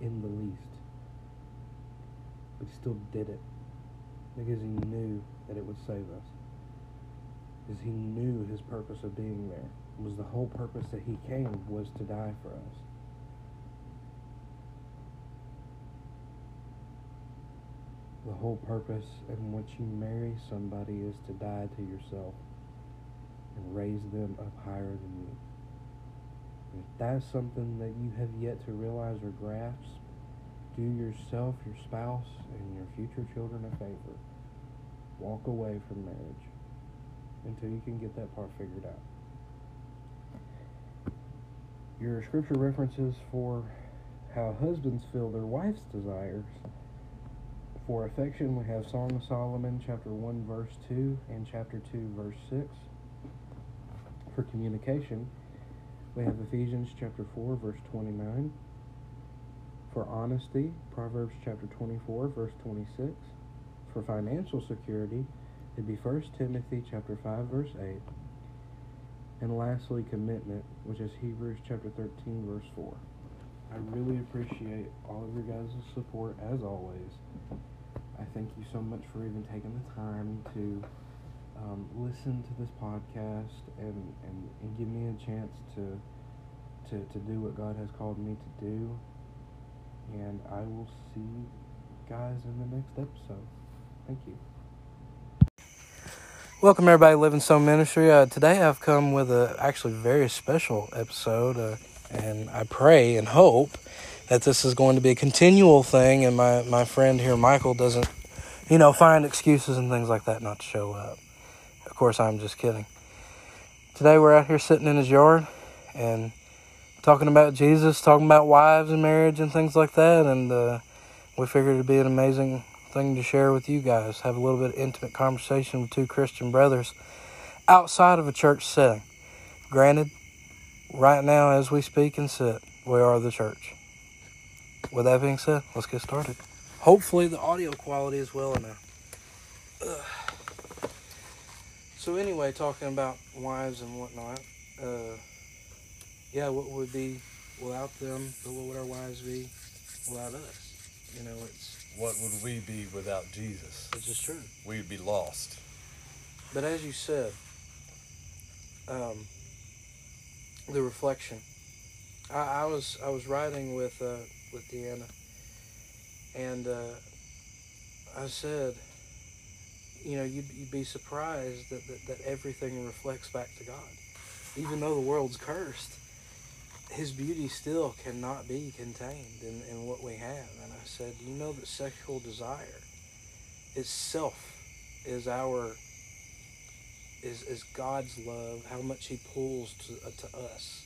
in the least. But he still did it because he knew that it would save us. Because he knew his purpose of being there was the whole purpose that he came was to die for us. The whole purpose in which you marry somebody is to die to yourself and raise them up higher than you. If that's something that you have yet to realize or grasp, do yourself, your spouse, and your future children a favor. Walk away from marriage until you can get that part figured out your scripture references for how husbands fill their wife's desires. For affection, we have Song of Solomon, chapter 1, verse 2, and chapter 2, verse 6. For communication, we have Ephesians chapter 4, verse 29. For honesty, Proverbs chapter 24, verse 26. For financial security, it'd be 1 Timothy chapter 5, verse 8 And lastly, commitment, which is Hebrews chapter 13, verse 4. I really appreciate all of your guys' support as always. I thank you so much for even taking the time to um, listen to this podcast and, and, and give me a chance to, to to do what God has called me to do. And I will see you guys in the next episode. Thank you. Welcome everybody Living Stone Ministry. Uh, today I've come with a actually very special episode, uh, and I pray and hope that this is going to be a continual thing, and my my friend here Michael doesn't, you know, find excuses and things like that not to show up. Of course, I'm just kidding. Today we're out here sitting in his yard and talking about Jesus, talking about wives and marriage and things like that, and uh, we figured it'd be an amazing thing to share with you guys. Have a little bit of intimate conversation with two Christian brothers outside of a church setting. Granted, right now as we speak and sit, we are the church. With that being said, let's get started. Hopefully, the audio quality is well enough. Ugh. So, anyway, talking about wives and whatnot, uh, yeah, what would be without them, but what would our wives be without us? You know, it's what would we be without Jesus? This is true. We'd be lost. But as you said, um, the reflection. I, I, was I was riding with uh, with Deanna, and uh, I said, you know, you'd, you'd be surprised that, that that everything reflects back to God, even though the world's cursed his beauty still cannot be contained in, in what we have. And I said, you know that sexual desire itself is our is, is God's love, how much he pulls to, uh, to us.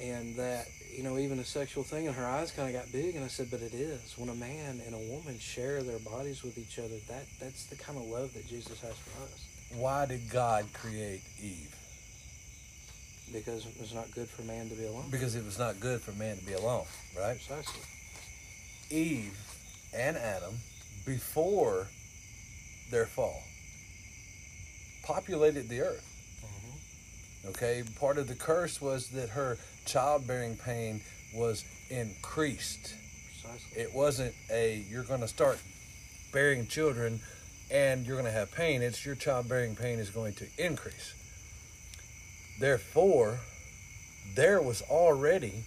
And that, you know, even a sexual thing, and her eyes kind of got big, and I said, but it is. When a man and a woman share their bodies with each other, that that's the kind of love that Jesus has for us. Why did God create Eve? Because it was not good for man to be alone. Because it was not good for man to be alone, right? Precisely. Eve and Adam, before their fall, populated the earth. Mm-hmm. Okay, part of the curse was that her childbearing pain was increased. Precisely. It wasn't a you're going to start bearing children and you're going to have pain. It's your childbearing pain is going to increase. Therefore, there was already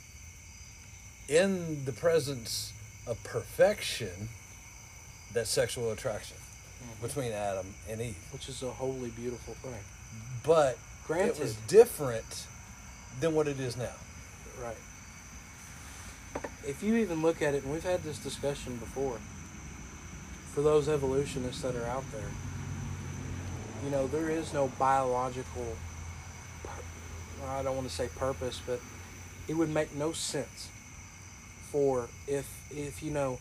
in the presence of perfection that sexual attraction mm-hmm. between Adam and Eve, which is a wholly beautiful thing. But Granted. it was different than what it is now. Right. If you even look at it, and we've had this discussion before, for those evolutionists that are out there, you know, there is no biological I don't want to say purpose, but it would make no sense for if if you know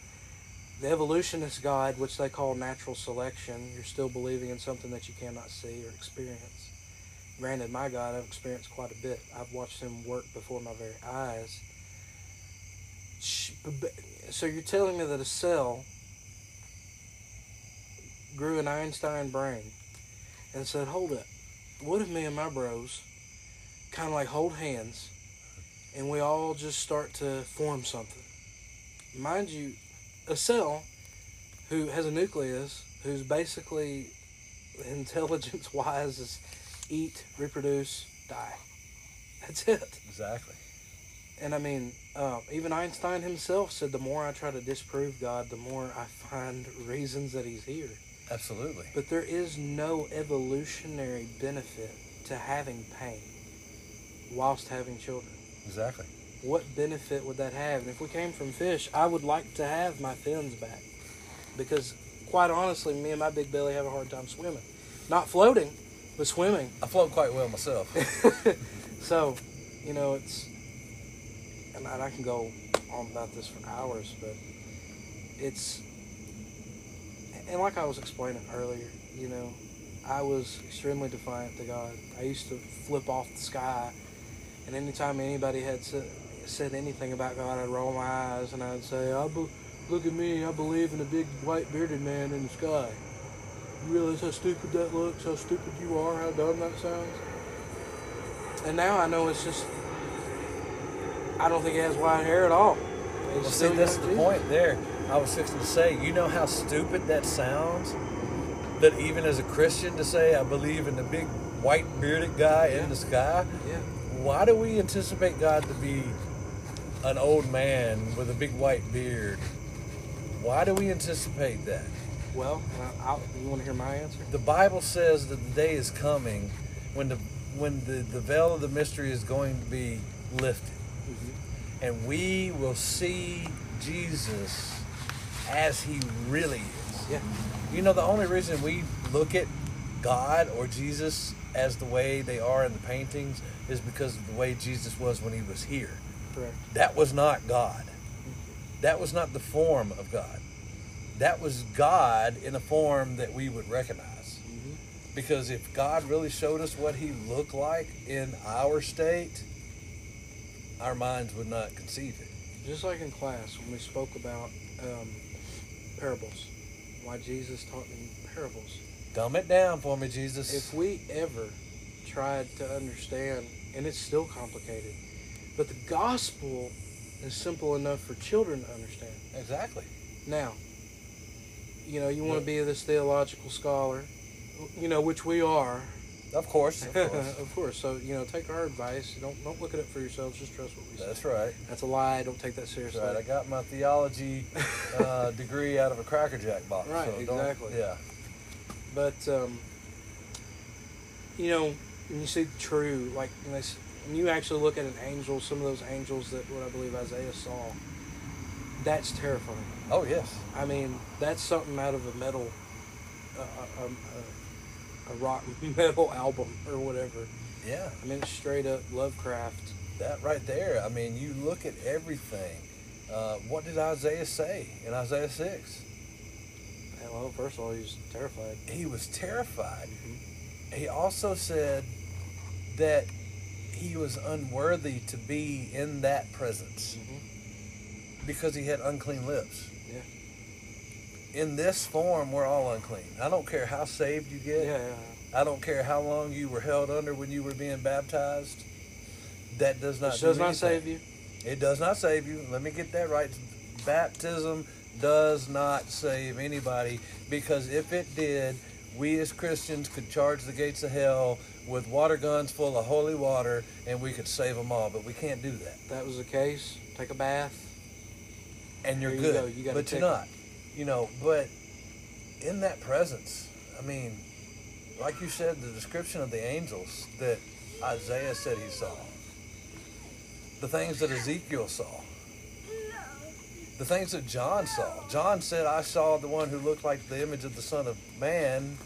the evolutionist God, which they call natural selection, you're still believing in something that you cannot see or experience. Granted, my God, I've experienced quite a bit. I've watched him work before my very eyes. So you're telling me that a cell grew an Einstein brain and said, hold up, what if me and my bros kind of like hold hands and we all just start to form something. Mind you, a cell who has a nucleus, who's basically intelligence wise is eat, reproduce, die. That's it. Exactly. And I mean, uh, even Einstein himself said the more I try to disprove God, the more I find reasons that he's here. Absolutely. But there is no evolutionary benefit to having pain whilst having children. Exactly. What benefit would that have? And if we came from fish, I would like to have my fins back. Because, quite honestly, me and my big belly have a hard time swimming. Not floating, but swimming. I float quite well myself. so, you know, it's. And I can go on about this for hours, but it's. And like I was explaining earlier, you know, I was extremely defiant to God. I used to flip off the sky and anytime anybody had said, said anything about God, I'd roll my eyes and I'd say, I be- "Look at me! I believe in a big white bearded man in the sky." You realize how stupid that looks? How stupid you are? How dumb that sounds? And now I know it's just. I don't think he has white hair at all. Well, see, that's the Jesus. point there. I was fixing to say, you know how stupid that sounds? That even as a Christian to say, I believe in the big white bearded guy Yeah. in the sky. Yeah. Why do we anticipate God to be an old man with a big white beard? Why do we anticipate that? Well, I- I'll, you want to hear my answer? The Bible says that the day is coming when the when the, the veil of the mystery is going to be lifted. Mm-hmm. And we will see Jesus as he really is. Yeah. You know, the only reason we look at God or Jesus as the way they are in the paintings is because of the way Jesus was when he was here. Correct. That was not God. That was not the form of God. That was God in a form that we would recognize. Because if God really showed us what he looked like in our state, our minds would not conceive it. Just like in class when we spoke about um, parables, why Jesus taught in parables. Dumb it down for me, Jesus. If we ever tried to understand, and it's still complicated, but the gospel is simple enough for children to understand. exactly. Now, you know, you want to be this theological scholar, you know, which we are, Of course. Of course. of course. So you know, take our advice. Don't don't look at it for yourselves. Just trust what we say. That's right. That's a lie. Don't take that seriously. right. I got my theology uh, degree out of a Cracker Jack box. Right, so exactly. Yeah. But um, you know, when you see true, like when, they, when you actually look at an angel, some of those angels that what I believe Isaiah saw, that's terrifying. Oh yes. I mean, that's something out of a metal, uh, a, a, a rock metal album or whatever. Yeah. I mean, straight up Lovecraft. That right there. I mean, you look at everything. Uh, what did Isaiah say in Isaiah six? Well, first of all, he's terrified. He was terrified. He also said that he was unworthy to be in that presence Mm-hmm. because he had unclean lips. Yeah. In this form, we're all unclean. I don't care how saved you Yeah. get. yeah. I don't care how long you were held under when you were being baptized. That does not It do does not anything. save you. It does not save you. Let me get that right. Baptism does not save anybody because if it did, we as Christians could charge the gates of hell with water guns full of holy water and we could save them all. But we can't do that. If that was the case, take a bath. And you're you good. go. You but you're not. You know, but in that presence, I mean, like you said, the description of the angels that Isaiah said he saw, the things that Ezekiel saw, the things that John saw. John said, I saw the one who looked like the image of the Son of Man,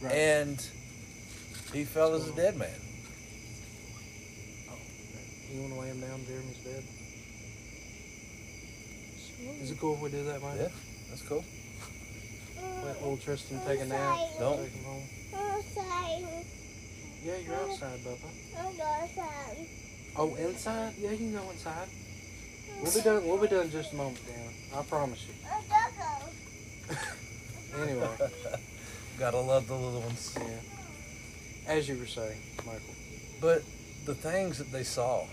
Right. and he fell as a dead man. Oh, you want to lay him down, Jeremy's bed? Is it cool if we do that, Mike? Yeah, that's cool. Let little Tristan take a nap. Don't. Take him home. Outside. Yeah, you're outside, Bubba. I'm outside. Oh, inside? Yeah, you can go inside. We'll be done. We'll be done in just a moment, Dan. I promise you. Oh, anyway, Gotta love the little ones. yeah. As you were saying, Michael. But the things that they saw,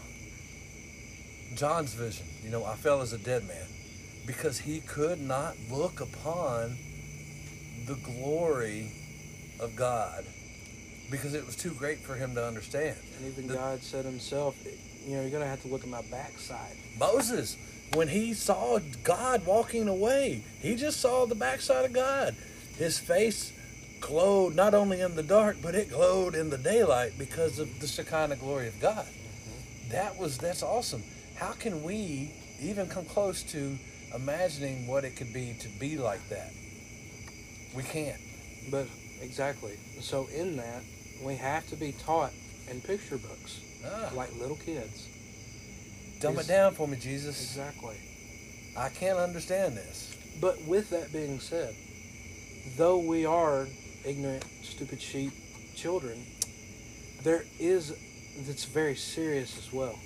John's vision, you know, I fell as a dead man because he could not look upon the glory of God because it was too great for him to understand. And even The- God said Himself, you know, you're gonna have to look at my backside. Moses, when he saw God walking away, he just saw the backside of God. His face glowed not only in the dark, but it glowed in the daylight because of the Shekinah glory of God. Mm-hmm. That was that's awesome. How can we even come close to imagining what it could be to be like that? We can't. But exactly. So in that, we have to be taught in picture books, Ah, like little kids. dumb it is- down for me, Jesus. Exactly. I can't understand this. But with that being said, though we are ignorant, stupid sheep children, there is that's very serious as well.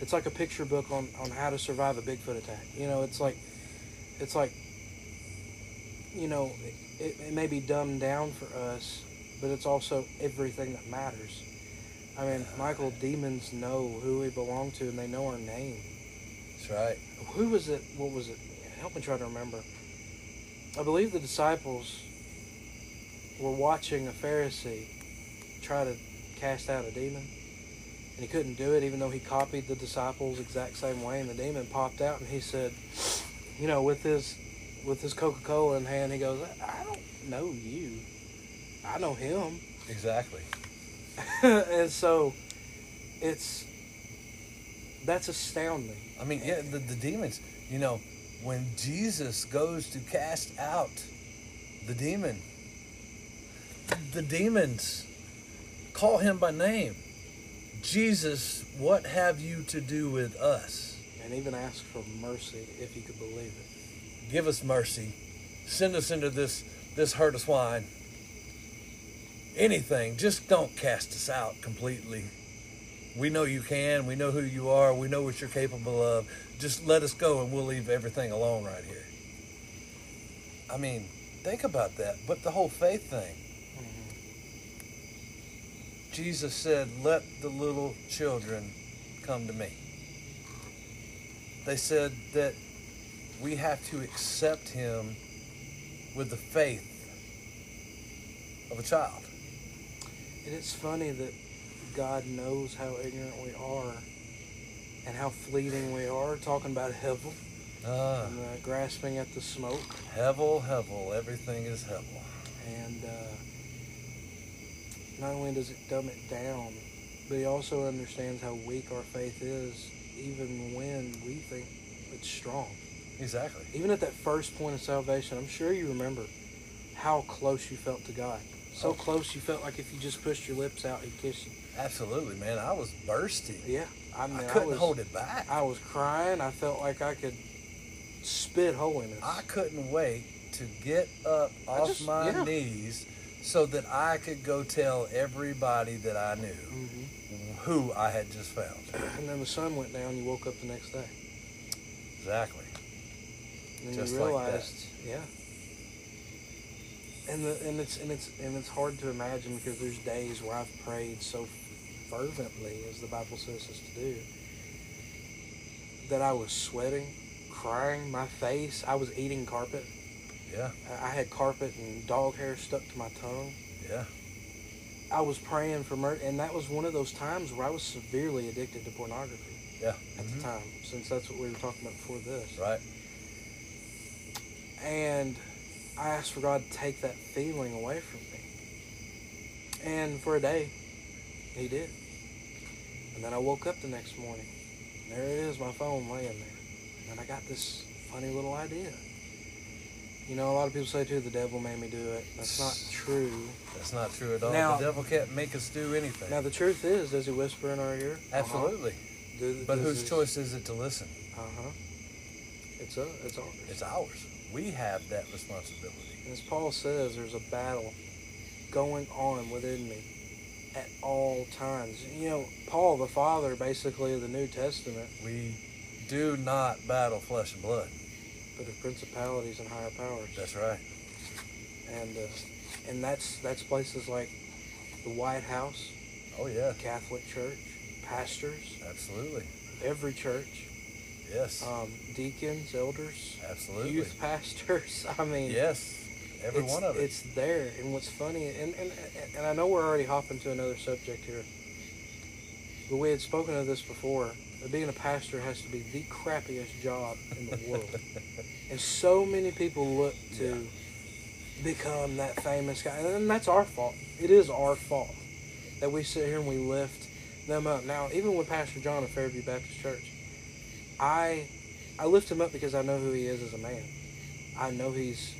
It's like a picture book on, on how to survive a Bigfoot attack. You know, it's like it's like you know, it, it may be dumbed down for us but it's also everything that matters. I mean, Michael, demons know who we belong to and they know our name. That's right. Who was it? What was it? Help me try to remember. I believe the disciples were watching a Pharisee try to cast out a demon. And he couldn't do it, even though he copied the disciples exact same way. And the demon popped out, and he said, you know, with his with his Coca Cola in hand, he goes, "I don't know you. I know him." Exactly. and so, it's that's astounding. I mean, yeah, the, the demons, you know, when Jesus goes to cast out the demon, the demons call him by name. Jesus, what have you to do with us? And even ask for mercy if you could believe it. Give us mercy. Send us into this this herd of swine. Anything, just don't cast us out completely. We know you can. We know who you are. We know what you're capable of. Just let us go and we'll leave everything alone right here. I mean, think about that. But the whole faith thing. Mm-hmm. Jesus said, Let the little children come to me. They said that we have to accept him with the faith of a child. It's funny that God knows how ignorant we are and how fleeting we are. Talking about hevel Ah, and uh, grasping at the smoke. hevel, hevel, everything is hevel. And uh, not only does it dumb it down, but he also understands how weak our faith is, even when we think it's strong. Exactly. Even at that first point of salvation, I'm sure you remember how close you felt to God. So close you felt like if you just pushed your lips out, He'd kiss you. Absolutely, man. I was bursting. Yeah, I mean, I I, couldn't was, hold it back. I was crying. I felt like I could spit holiness. I couldn't wait to get up off just- my yeah. knees so that I could go tell everybody that I knew hmm who I had just found. And then the sun went down. You woke up the next day, Exactly. and Just you like that. realized, yeah. And the and it's and it's and it's hard to imagine because there's days where I've prayed so fervently, as the Bible says us to do, that I was sweating, crying, my face. I was eating carpet. Yeah. I- had carpet and dog hair stuck to my tongue. Yeah. I was praying for mercy, and that was one of those times where I was severely addicted to pornography Yeah. at Mhm. the time, since that's what we were talking about before this. Right. And I asked for God to take that feeling away from me. And for a day, He did. And then I woke up the next morning. There it is, my phone laying there. And I got this funny little idea. You know, a lot of people say too, the devil made me do it. That's not true. That's not true at all. Now- the devil can't make us do anything. Now the truth is, does he whisper in our ear? Absolutely. Do, But whose choice is it to listen? Uh huh. It's a, it's ours. It's ours. We have that responsibility. And as Paul says, there's a battle going on within me at all times. You know, Paul, the father, basically of the New Testament, We do not battle flesh and blood. but of principalities and higher powers. That's right. And uh, and that's that's places like the White House, Oh yeah. Catholic Church, pastors, Absolutely. every church, Yes. um, deacons, elders, Absolutely. youth pastors. I mean, Yes. Every one of it. It's there, and what's funny, and, and and I know we're already hopping to another subject here, but we had spoken of this before. Being a pastor has to be the crappiest job in the world, and so many people look to become that famous guy, and that's our fault. It is our fault that we sit here and we lift them up. Now, even with Pastor John of Fairview Baptist Church, I I lift him up because I know who he is as a man. I know he's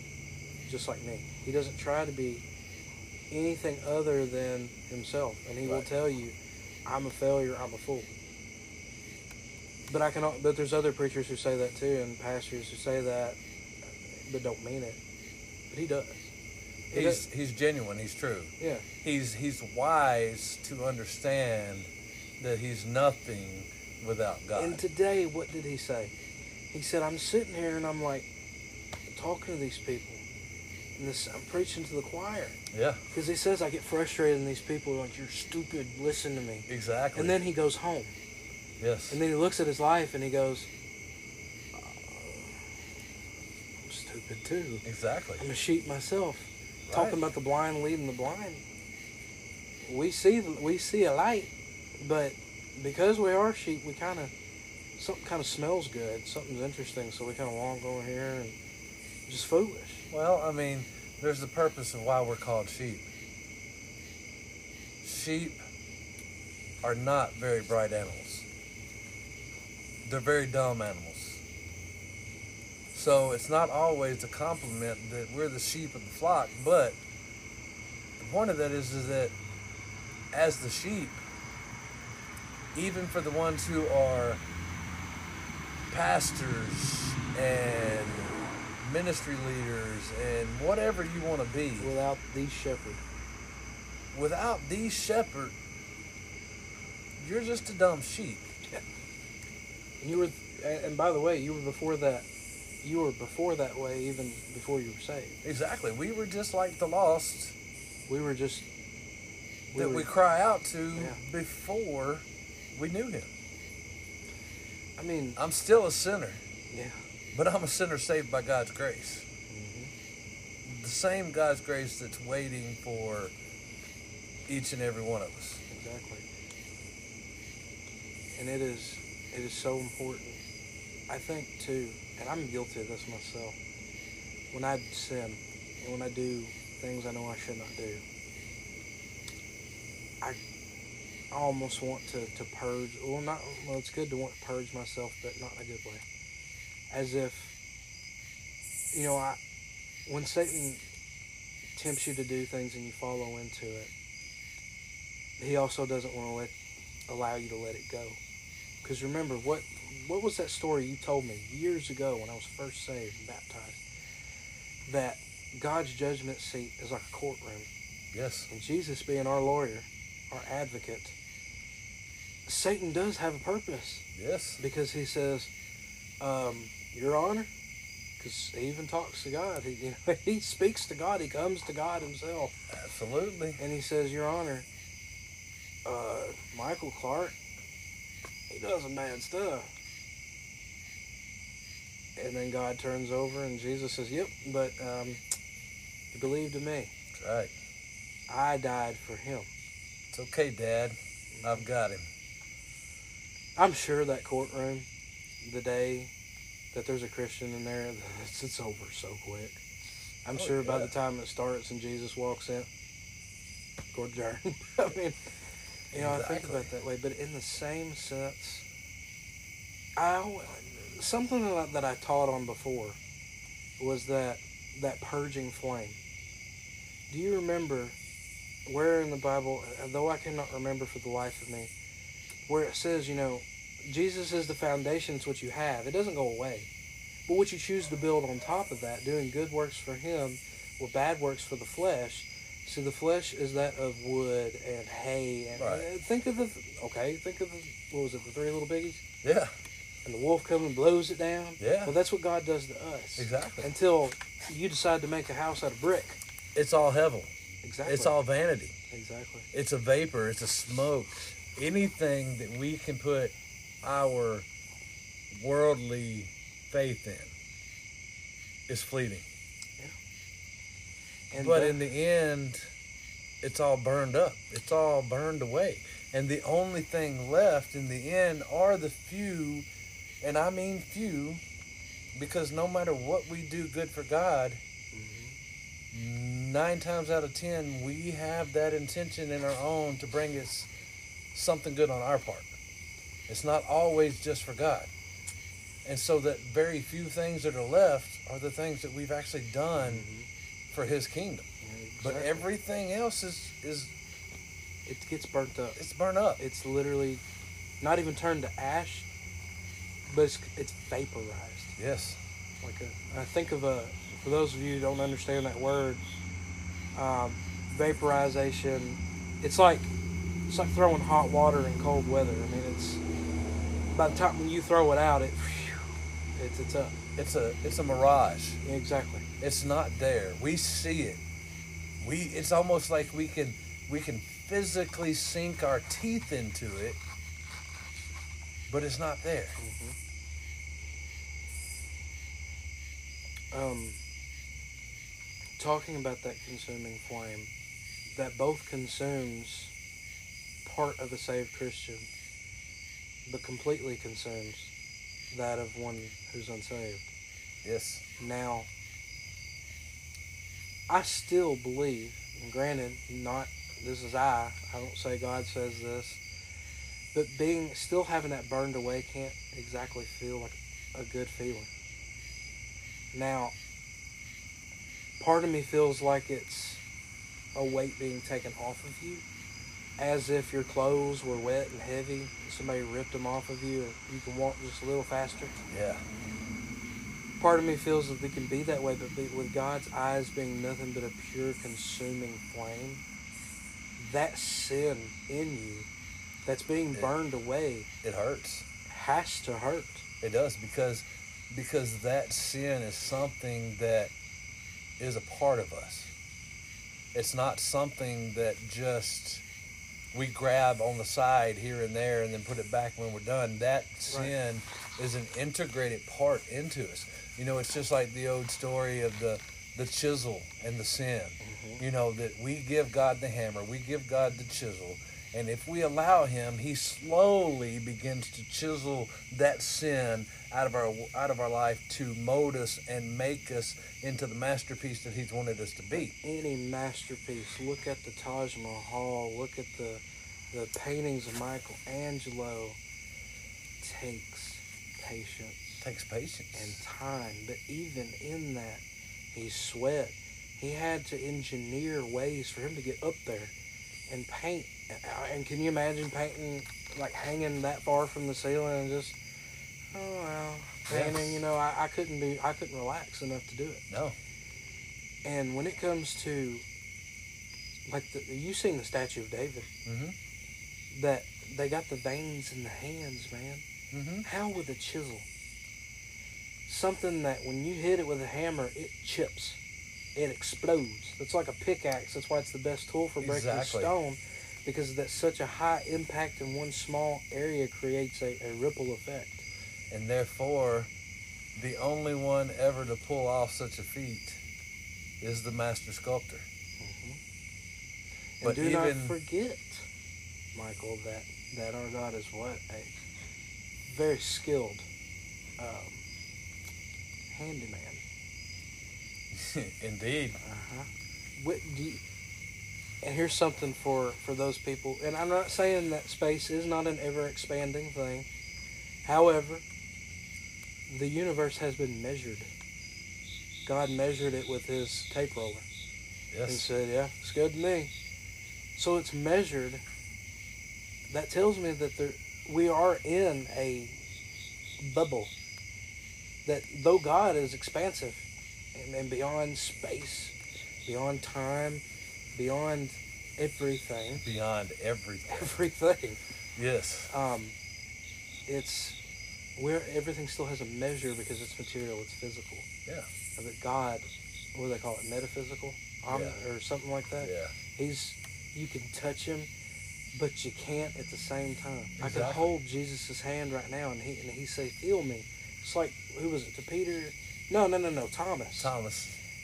just like me. He doesn't try to be anything other than himself, and he will tell you, "I'm a failure. I'm a fool." But I can. But there's other preachers who say that too, and pastors who say that, but don't mean it. But he does. He he's does- he's genuine. He's true. yeah. He's he's wise to understand that he's nothing without God. And today, what did he say? He said, I'm sitting here and I'm like talking to these people. And this, I'm preaching to the choir Yeah, because he says I get frustrated and these people are like, "You're stupid. Listen to me." exactly. And then he goes home, yes, and then he looks at his life and he goes, "Uh, "I'm stupid too. exactly. I'm a sheep myself." Right. Talking about the blind leading the blind. We see we see a light, but because we are sheep, we kind of something kind of smells good. Something's interesting, so we kind of walk over here and just foolish. Well, I mean, there's the purpose of why we're called sheep. Sheep are not very bright animals. They're very dumb animals. So it's not always a compliment that we're the sheep of the flock, but the point of that is, is that as the sheep, even for the ones who are pastors and ministry leaders and whatever you want to be, Without the shepherd, without the shepherd, you're just a dumb sheep. and you were, and and by the way, you were before that. You were before that way, even before you were saved. Exactly. We were just like the lost We were just. We that were, we cry out to Yeah. before we knew him. I mean, I'm still a sinner, yeah. but I'm a sinner saved by God's grace. hmm The same God's grace that's waiting for each and every one of us. Exactly. And it is it is so important. I think too, and I'm guilty of this myself. When I sin and when I do things I know I should not do, I I almost want to, to purge well not well it's good to want to purge myself but not in a good way. As if you know, I when Satan tempts you to do things and you follow into it, he also doesn't want to let allow you to let it go. Because remember what what was that story you told me years ago when I was first saved and baptized? That God's judgment seat is like a courtroom, Yes. and Jesus being our lawyer, our advocate. Satan does have a purpose Yes. because he says, um, "Your Honor," because he even talks to God. He, you know, he speaks to God. He comes to God himself. Absolutely. And he says, Your Honor, uh, Michael Clark, he does some bad stuff. And then God turns over and Jesus says, Yep, but um, he believed in me. That's right. I died for him. It's okay, Dad. I've got him. I'm sure that courtroom, the day that there's a Christian in there, it's, it's over so quick. I'm Oh, sure by the time it starts and Jesus walks in, court adjourned. I mean, you know, I think about that way. But in the same sense, I something that I, that I taught on before was that that purging flame. Do you remember where in the Bible, though I cannot remember for the life of me, where it says, you know, Jesus is the foundation, it's what you have. It doesn't go away. But what you choose to build on top of that, doing good works for Him or bad works for the flesh. See, the flesh is that of wood and hay. And, Right. uh, think of the, okay, think of the, what was it, the three little biggies? Yeah. And the wolf comes and blows it down. Yeah. Well, that's what God does to us. Exactly. Until you decide to make a house out of brick. It's all hevel. Exactly. It's all vanity. Exactly. It's a vapor. It's a smoke. Anything that we can put our worldly faith in is fleeting. And but that- in the end, it's all burned up. It's all burned away. And the only thing left in the end are the few, and I mean few, because no matter what we do good for God, mm-hmm. nine times out of ten, we have that intention in our own to bring us something good on our part. It's not always just for God. And so that very few things that are left are the things that we've actually done Mhm. for his kingdom. Yeah, But everything else is is it gets burnt up. it's burnt up. It's literally not even turned to ash, but it's, it's vaporized. Yes. Like a, I think of a, for those of you who don't understand that word, um, vaporization. It's like it's like throwing hot water in cold weather. I mean, it's by the time when you throw it out, it it's it's up. It's a it's a mirage. Exactly. It's not there. We see it. We it's almost like we can we can physically sink our teeth into it, but it's not there. Um, talking about that consuming flame, that both consumes part of a saved Christian, but completely consumes that of one who's unsaved. Yes. Now, I still believe, and granted, not this is I. I don't say God says this, but being still having that burned away can't exactly feel like a good feeling. Now, part of me feels like it's a weight being taken off of you, as if your clothes were wet and heavy. Somebody ripped them off of you, and you can walk just a little faster Yeah. part of me feels that it can be that way, but be, with God's eyes being nothing but a pure consuming flame, that sin in you that's being Yeah. burned away It hurts. has to hurt. It does because because that sin is something that is a part of us. It's not something that just we grab on the side here and there and then put it back when we're done. That sin is an integrated part into us. You know, it's just like the old story of the the chisel and the sin. Mm-hmm. You know that we give God the hammer, we give God the chisel, and if we allow Him, He slowly begins to chisel that sin out of our out of our life to mold us and make us into the masterpiece that He's wanted us to be. Any masterpiece, look at the Taj Mahal, look at the the paintings of Michelangelo, takes patience takes patience. and time. But even in that, he sweat. He had to engineer ways for him to get up there and paint. And can you imagine painting, like hanging that far from the ceiling and just, oh well, painting? Yes. You know, I, I couldn't be, I couldn't relax enough to do it. no, And when it comes to, like, the, you seen the statue of David? mm-hmm. That they got the veins in the hands, man. mm-hmm. How with a chisel? Something that when you hit it with a hammer, it chips. It explodes. It's like a pickaxe. That's why it's the best tool for breaking Exactly. stone. Because that such a high impact in one small area creates a, a ripple effect. and therefore, the only one ever to pull off such a feat is the master sculptor. And But do not even- forget, Michael, that, that our God is what? A very skilled um, handyman. Indeed. Uh-huh. What do you, and here's something for for those people. And I'm not saying that space is not an ever expanding thing. However, the universe has been measured. God measured it with His tape roller and Yes. said, "Yeah, it's good to me." So it's measured. That tells me that there we are in a bubble. That though God is expansive and, and beyond space, beyond time, beyond everything, Beyond everything. everything, Yes. um, it's where everything still has a measure because it's material, it's physical. Yeah. But God, what do they call it, metaphysical, Om- Yeah. or something like that. Yeah. He's you can touch him, but you can't at the same time. Exactly. I can hold Jesus' hand right now, and he and he say, "Feel me." It's like who was it? To Peter? No, no, no, no. Thomas. Thomas.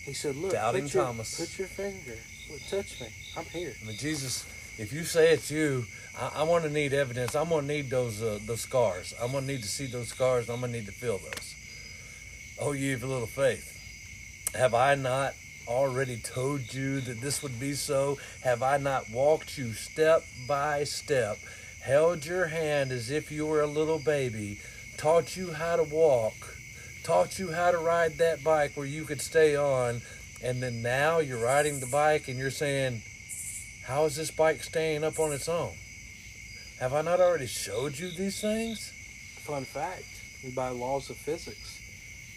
He said, "Look, Doubting put your, Thomas. put your finger, touch me. I'm here." I mean, Jesus, if you say it's you, I, I want to need evidence. I'm going to need those uh, those scars. I'm going to need to see those scars. I'm going to need to feel those. Oh, ye of little faith. Have I not already told you that this would be so? Have I not walked you step by step, held your hand as if you were a little baby, taught you how to walk, taught you how to ride that bike where you could stay on, and then now you're riding the bike and you're saying, How is this bike staying up on its own? Have I not already showed you these things? Fun fact: by laws of physics,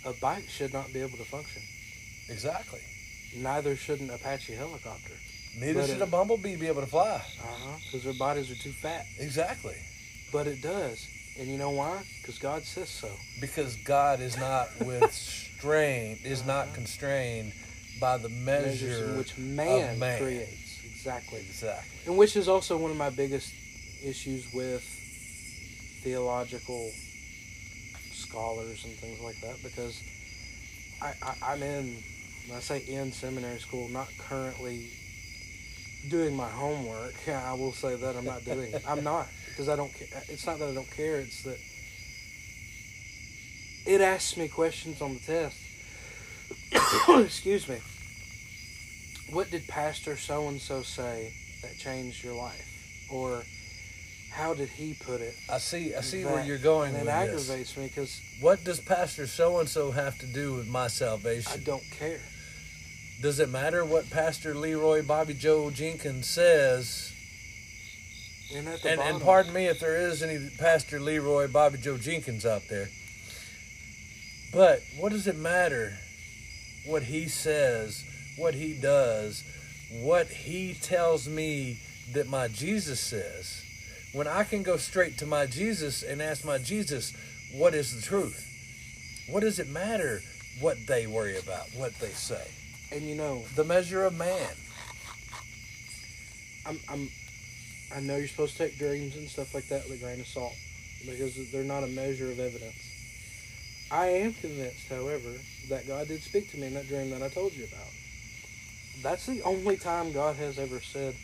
a bike should not be able to function. Exactly. Neither should an Apache helicopter. Neither But should it- a bumblebee be able to fly. Uh huh. Because their bodies are too fat. Exactly. But it does, and you know why? Because God says so. Because God is not with constrained is not Uh-huh. constrained by the Measures measure in which man, of man. creates. Exactly. Exactly. And which is also one of my biggest issues with theological scholars and things like that because I, I, I'm in, when I say in seminary school, not currently doing my homework. I will say that I'm not doing it. I'm not because I don't care. It's not that I don't care, it's that it asks me questions on the test. Excuse me. What did Pastor so and so say that changed your life? Or how did he put it? I see. I see that- where you're going And it this. aggravates me because What does Pastor so and so have to do with my salvation? I don't care. Does it matter what Pastor Leroy Bobby Joe Jenkins says? And And, and pardon me if there is any Pastor Leroy Bobby Joe Jenkins out there. But what does it matter what he says, what he does, what he tells me that my Jesus says, when I can go straight to my Jesus and ask my Jesus, what is the truth? What does it matter what they worry about, what they say? and you know, The measure of man. I'm, I'm, I know you're supposed to take dreams and stuff like that with a grain of salt because they're not a measure of evidence. I am convinced, however, that God did speak to me in that dream that I told you about. That's the only time God has ever said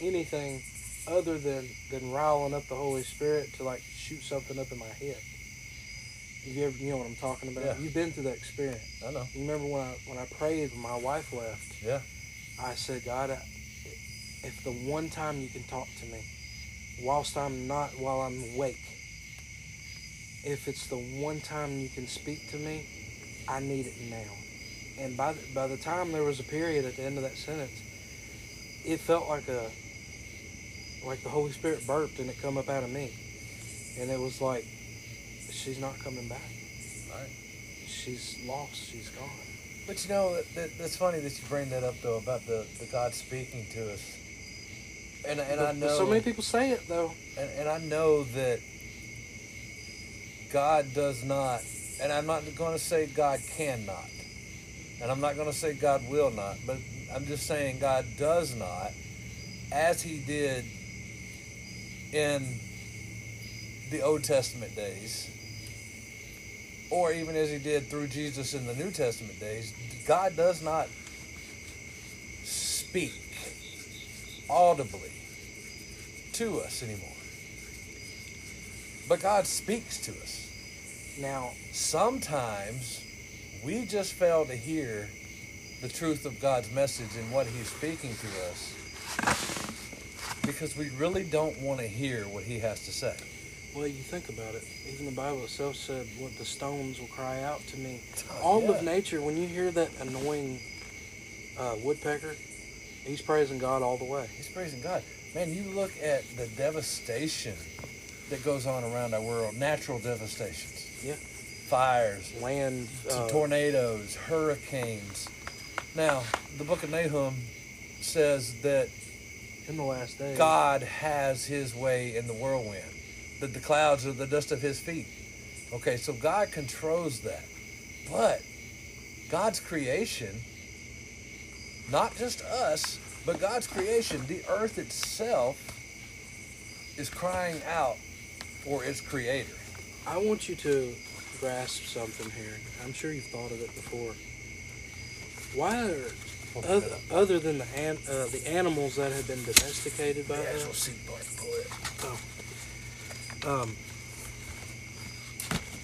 anything other than than riling up the Holy Spirit to like shoot something up in my head. You ever, you know what I'm talking about? Yeah. You've been through that experience. I know. You remember when I when I prayed when my wife left? Yeah. I said, God, I- if the one time you can talk to me, whilst I'm not, while I'm awake, if it's the one time you can speak to me, I need it now. And by the, by the time there was a period at the end of that sentence, it felt like a like the Holy Spirit burped and it come up out of me, and it was like she's not coming back. Right. She's lost. She's gone. But you know, that, that, that's funny that you bring that up though about the, the God speaking to us. And and I But- but know so many people say it though. and, and I know that God does not, and I'm not going to say God cannot, and I'm not going to say God will not, but I'm just saying God does not, as He did in the Old Testament days, or even as He did through Jesus in the New Testament days. God does not speak audibly to us anymore. But God speaks to us. Now, Sometimes we just fail to hear the truth of God's message and what He's speaking to us because we really don't want to hear what He has to say. Well, you think about it. Even the Bible itself said, "What the stones will cry out to me." Oh, All yeah. of nature, when you hear that annoying uh, woodpecker, he's praising God all the way. He's praising God. Man, you look at the devastation that goes on around our world natural devastations. Yeah. Fires, Land, uh, tornadoes, hurricanes. Now, the book of Nahum says that in the last days. God has his way in the whirlwind, that the clouds are the dust of his feet. Okay, so God controls that. But God's creation, not just us, but God's creation, the earth itself, is crying out for its creator. I want you to grasp something here. I'm sure you've thought of it before. Why are other, other than the an, uh, the animals that have been domesticated by The us, pull um,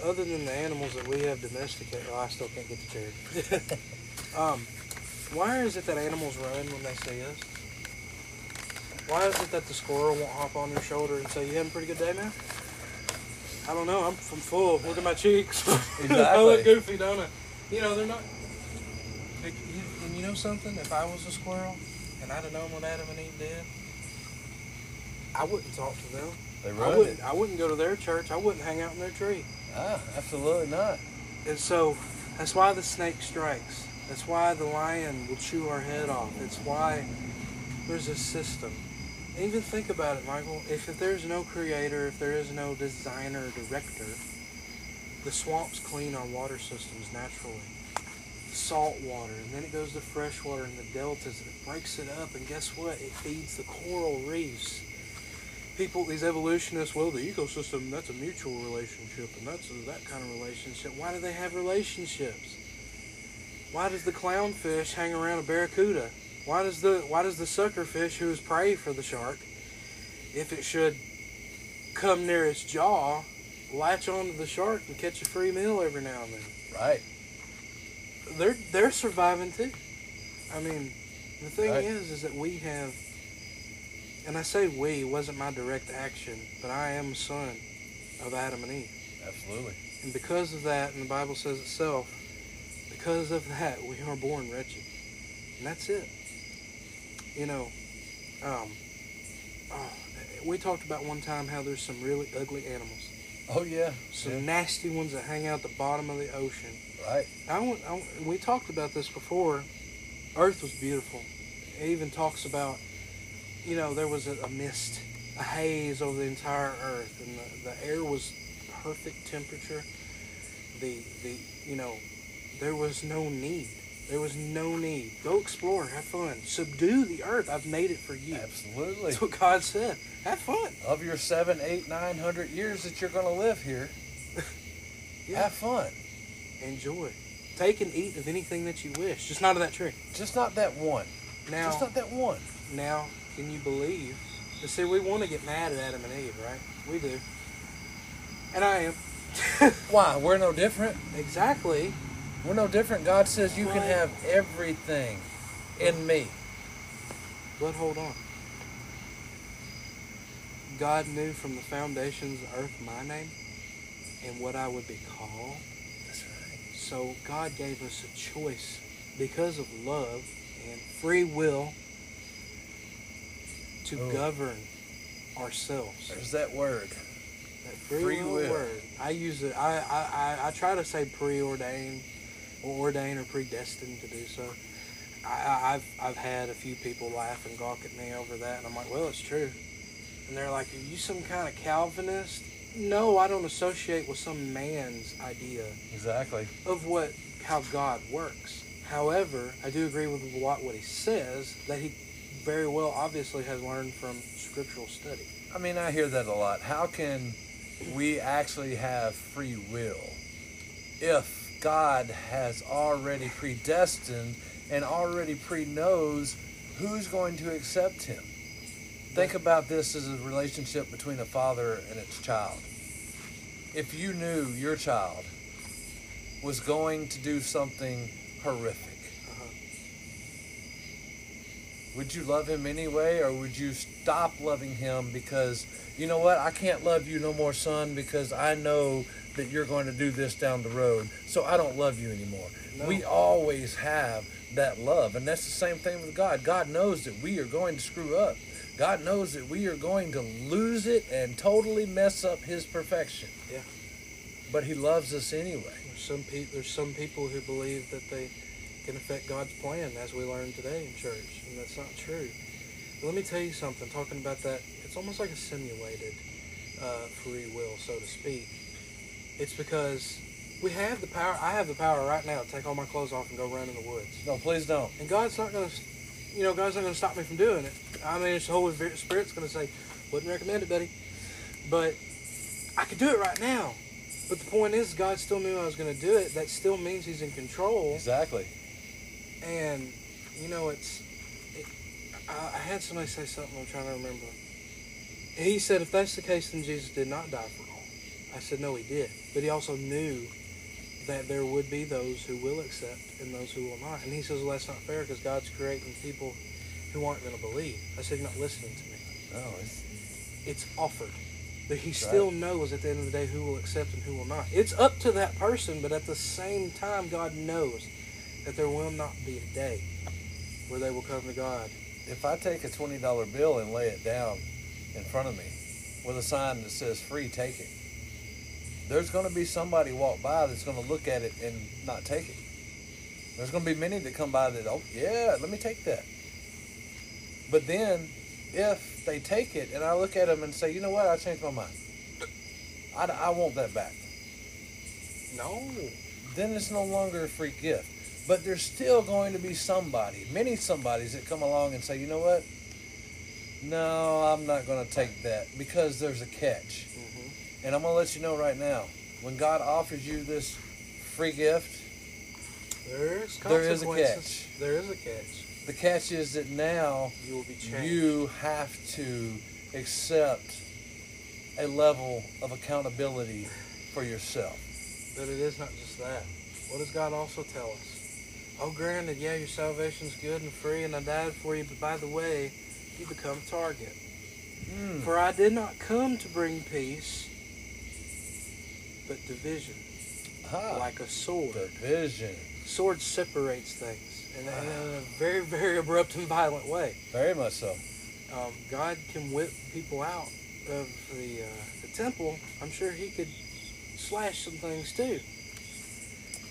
other than the animals that we have domesticated, oh, I still can't get the chair. um, why is it that animals run when they see us? Why is it that the squirrel won't hop on your shoulder and say, "You having a pretty good day, man"? I don't know. I'm, I'm full. Look at my cheeks. I look Exactly. goofy, don't I? You know they're not. Like, you, and you know something? If I was a squirrel and I'd have known what Adam and Eve did, I wouldn't talk to them. They I run wouldn't. it. I wouldn't go to their church. I wouldn't hang out in their tree. Ah, absolutely not. And so that's why the snake strikes. That's why the lion will chew our head off. It's why there's a system. Even think about it, Michael. If, if there's no creator, if there is no designer, director, the swamps clean our water systems naturally. salt water, and then it goes to fresh water in the deltas, and it breaks it up, and guess what? It feeds the coral reefs. People, these evolutionists, well, the ecosystem, that's a mutual relationship, and that's a, that kind of relationship. Why do they have relationships? Why does the clownfish hang around a barracuda? Why does the why does the suckerfish, who is prey for the shark, if it should come near its jaw, latch onto the shark and catch a free meal every now and then? Right. they're they're surviving too. I mean, the thing Right. is, is that we have, and I say we it wasn't my direct action, but I am a son of Adam and Eve, Absolutely. and because of that, and the Bible says itself, because of that, we are born wretched, and that's it. You know, um, oh, we talked about one time how there's some really ugly animals, Oh yeah. some Yeah. nasty ones that hang out at the bottom of the ocean. Right. I want, I, we talked about this before. Earth was beautiful. It even talks about, you know, there was a, a mist, a haze over the entire Earth, and the, the air was perfect temperature. The the you know, there was no need. There was no need. Go explore, have fun, subdue the Earth. I've made it for you. Absolutely. That's what God said. Have fun. Of your seven, eight, nine hundred years that you're going to live here, Yeah. have fun. Enjoy. Take and eat of anything that you wish. Just not of that tree. Just not that one. Now. Just not that one. Now, can you believe? You see, we want to get mad at Adam and Eve, right? We do. And I am. Why? We're no different. exactly. We're no different. God says you can have everything in me. But hold on. God knew from the foundations of earth my name and what I would be called. That's right. So God gave us a choice because of love and free will to Oh. govern ourselves. There's that word. That free, Free will, will. word. I use it. I, I, I, I try to say preordained or ordained or predestined to do so. I, I've I've had a few people laugh and gawk at me over that, and I'm like, well, it's true. And they're like, are you some kind of Calvinist? No, I don't associate with some man's idea Exactly. of what how God works. However, I do agree with what what he says that he very well obviously has learned from scriptural study. I mean, I hear that a lot. How can we actually have free will if God has already predestined and already pre knows who's going to accept him? Think about this as a relationship between a father and its child. If you knew your child was going to do something horrific, Uh-huh. would you love him anyway or would you stop loving him because you know what i can't love you no more son because i know that you're going to do this down the road so i don't love you anymore No. we always have that love and that's the same thing with god god knows that we are going to screw up god knows that we are going to lose it and totally mess up his perfection Yeah. but he loves us anyway There's some pe- there's some people who believe that they can affect God's plan, as we learned today in church, and that's not true. But let me tell you something. Talking about that, it's almost like a simulated uh, free will, so to speak. It's because we have the power. I have the power right now to take all my clothes off and go run in the woods, no please don't and God's not going to, you know, God's not going to stop me from doing it. I mean, it's the Holy Spirit's going to say, "Wouldn't recommend it, buddy," but I could do it right now. But the point is, God still knew I was going to do it. That still means He's in control. exactly And you know, it's. It, I, I had somebody say something. I'm trying to remember. He said, "If that's the case, then Jesus did not die for all." I said, "No, He did." But He also knew that there would be those who will accept and those who will not. And He says, "Well, that's not fair because God's creating people who aren't going to believe." I said, "You're not listening to me." no it's it's offered. But he Right. still knows at the end of the day who will accept and who will not. It's up to that person, but at the same time, God knows that there will not be a day where they will come to God. if I take a twenty dollar bill and lay it down in front of me with a sign that says free, take it. There's going to be somebody walk by that's going to look at it and not take it. There's going to be many that come by that, oh yeah, let me take that. But then, if they take it and I look at them and say, you know what, I changed my mind. I, I want that back. No. Then it's no longer a free gift. But there's still going to be somebody, many somebodies that come along and say, you know what? No, I'm not going to take that because there's a catch. Mm-hmm. And I'm going to let you know right now when God offers you this free gift, There's There is a consequences. There is a catch. the catch is that now You will be changed. you have to accept a level of accountability for yourself. But it is not just that. What does God also tell us? Oh, granted, yeah, your salvation's good and free, and I died for you, but by the way, you become a target. Mm. For I did not come to bring peace, but division, Ah, like a sword. division. Sword separates things in a, in a very, very abrupt and violent way. Very much so. Um, God can whip people out of the, uh, the temple. I'm sure He could slash some things too.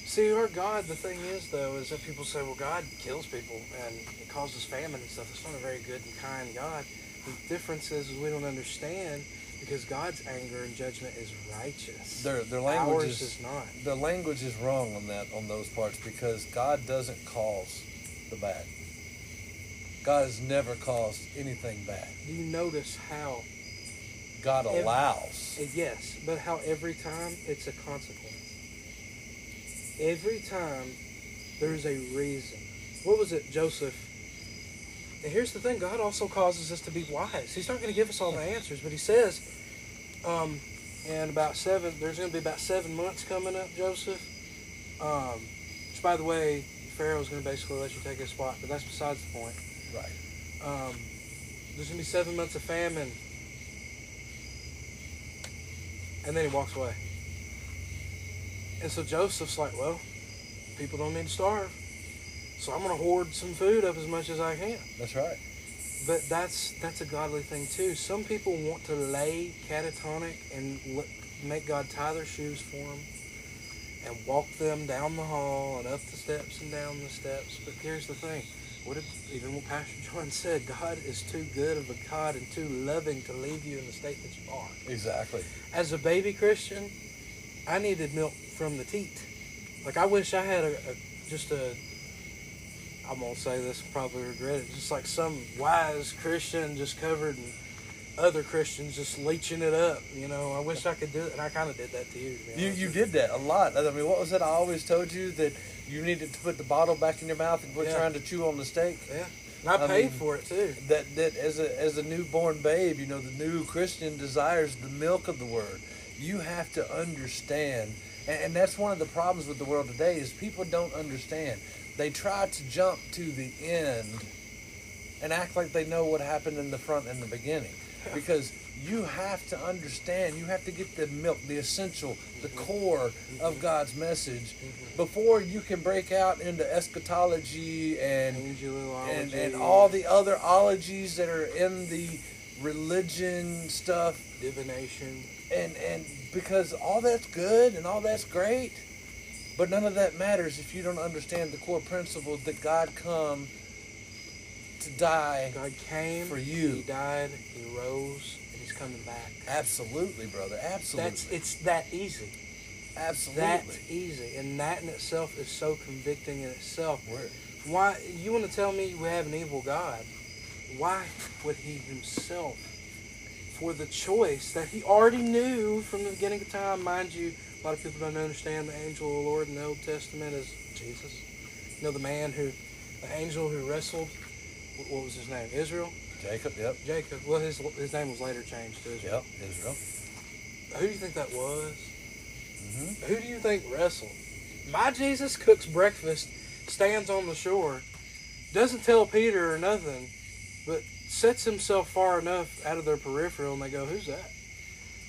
See, our God, the thing is, though, is that people say, well, God kills people and it causes famine and stuff. It's not a very good and kind God. The difference is, is we don't understand because God's anger and judgment is righteous. Their their language Ours is is not. the language is wrong on that on those parts because God doesn't cause the bad. God has never caused anything bad. Do you notice how, God Ev- allows. uh, yes, but how every time it's a consequence? Every time there's a reason. What was it, Joseph? And here's the thing God also causes us to be wise. He's not going to give us all the answers, but He says, um, in about seven, there's going to be about seven months coming up, Joseph. Um, which, by the way, Pharaoh's going to basically let you take his spot, but that's besides the point. Right. Um, there's gonna be seven months of famine, and then he walks away. And so Joseph's like, "Well, people don't need to starve, so I'm gonna hoard some food up as much as I can." That's right. But that's that's a godly thing too. Some people want to lay catatonic and l- make God tie their shoes for them and walk them down the hall and up the steps and down the steps. But here's the thing: what did even what Pastor John said? God is too good of a God and too loving to leave you in the state that you are. Exactly. As a baby Christian, I needed milk from the teat. Like I wish I had a, a just a. I'm gonna say this, probably regret it. Just like some wise Christian, just covered in other Christians, just leeching it up. You know, I wish I could do it, and I kind of did that to you. to You you did that a lot. I mean, what was it? I always told you that you needed to put the bottle back in your mouth and quit Yeah. trying to chew on the steak. Yeah, and I, I paid mean- for it too. That that as a as a newborn babe, you know, the new Christian desires the milk of the word. You have to understand, and, and that's one of the problems with the world today is people don't understand. They try to jump to the end and act like they know what happened in the front and the beginning, because you have to understand. You have to get the milk, the essential, the core of God's message, before you can break out into eschatology and and, and all the other ologies that are in the religion stuff divination. and and because all that's good and all that's great but none of that matters if you don't understand the core principle that god come to die God came For you. He died. He rose, and He's coming back. absolutely brother absolutely That's it's that easy. absolutely That's easy, and that in itself is so convicting in itself. Word. Why you want to tell me we have an evil God? Why would He Himself, for the choice that He already knew from the beginning of time, mind you, a lot of people don't understand the angel of the Lord in the Old Testament is Jesus. You know the man who, the angel who wrestled. What was his name? Israel. jacob yep Jacob. Well, his his name was later changed to Israel. yep israel Who do you think that was? hmm Who do you think wrestled? My Jesus cooks breakfast, stands on the shore, doesn't tell Peter or nothing, but sets himself far enough out of their peripheral, and they go, "Who's that?"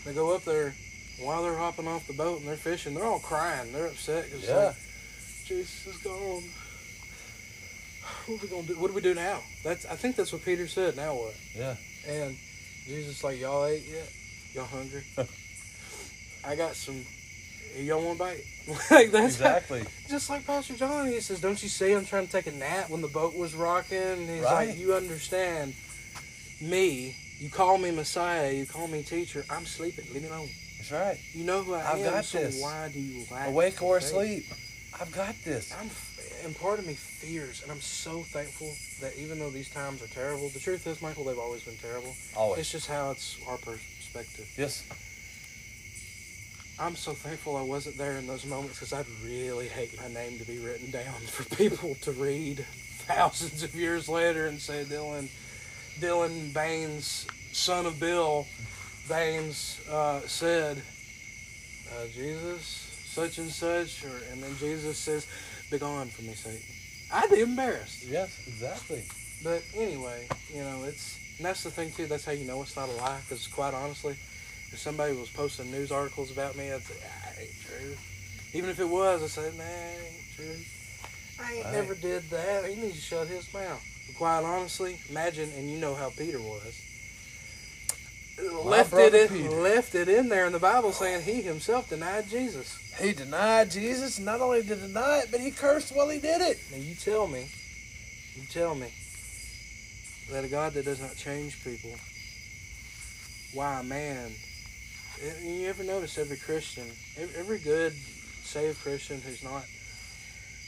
They go up there while they're hopping off the boat and they're fishing. They're all crying. They're upset because Yeah. like, Jesus is gone. What are we gonna do? What do we do now? That's I think that's what Peter said. Now what? yeah And Jesus like, y'all ate yet? Y'all hungry? I got some. Y'all want a bite? like that's how- exactly just like Pastor John. He says, "Don't you see? I'm trying to take a nap when the boat was rocking." And he's Right. like, "You understand me? You call me Messiah. You call me teacher. I'm sleeping. Leave me alone. That's right You know who I I've am. got so this. why do you awake or faith?" asleep i've got this I'm and part of me fears, and I'm so thankful that even though these times are terrible, the truth is, Michael, they've always been terrible. Always. It's just how it's our perspective. yes. I'm so thankful I wasn't there in those moments because I'd really hate my name to be written down for people to read thousands of years later and say Dylan, Dylan Baynes, son of Bill Baynes, uh, said, uh, Jesus, such and such, or and then Jesus says, "Begone from me, Satan." I'd be embarrassed. Yes, exactly. But anyway, you know, it's and that's the thing too. That's how you know it's not a lie. Because quite honestly, if somebody was posting news articles about me, I'd say, "Ah, ain't true." Even if it was, I'd say, "Nah, ain't true." I ain't Right. never did that. He needs to shut his mouth. But quite honestly, imagine, and you know how Peter was. Left it in, Peter. left it in there in the Bible saying he himself denied Jesus. He denied Jesus. Not only did he deny it, but he cursed while he did it. Now you tell me, you tell me that a God that does not change people, why man? eh, You ever notice every Christian, every good saved Christian who's not,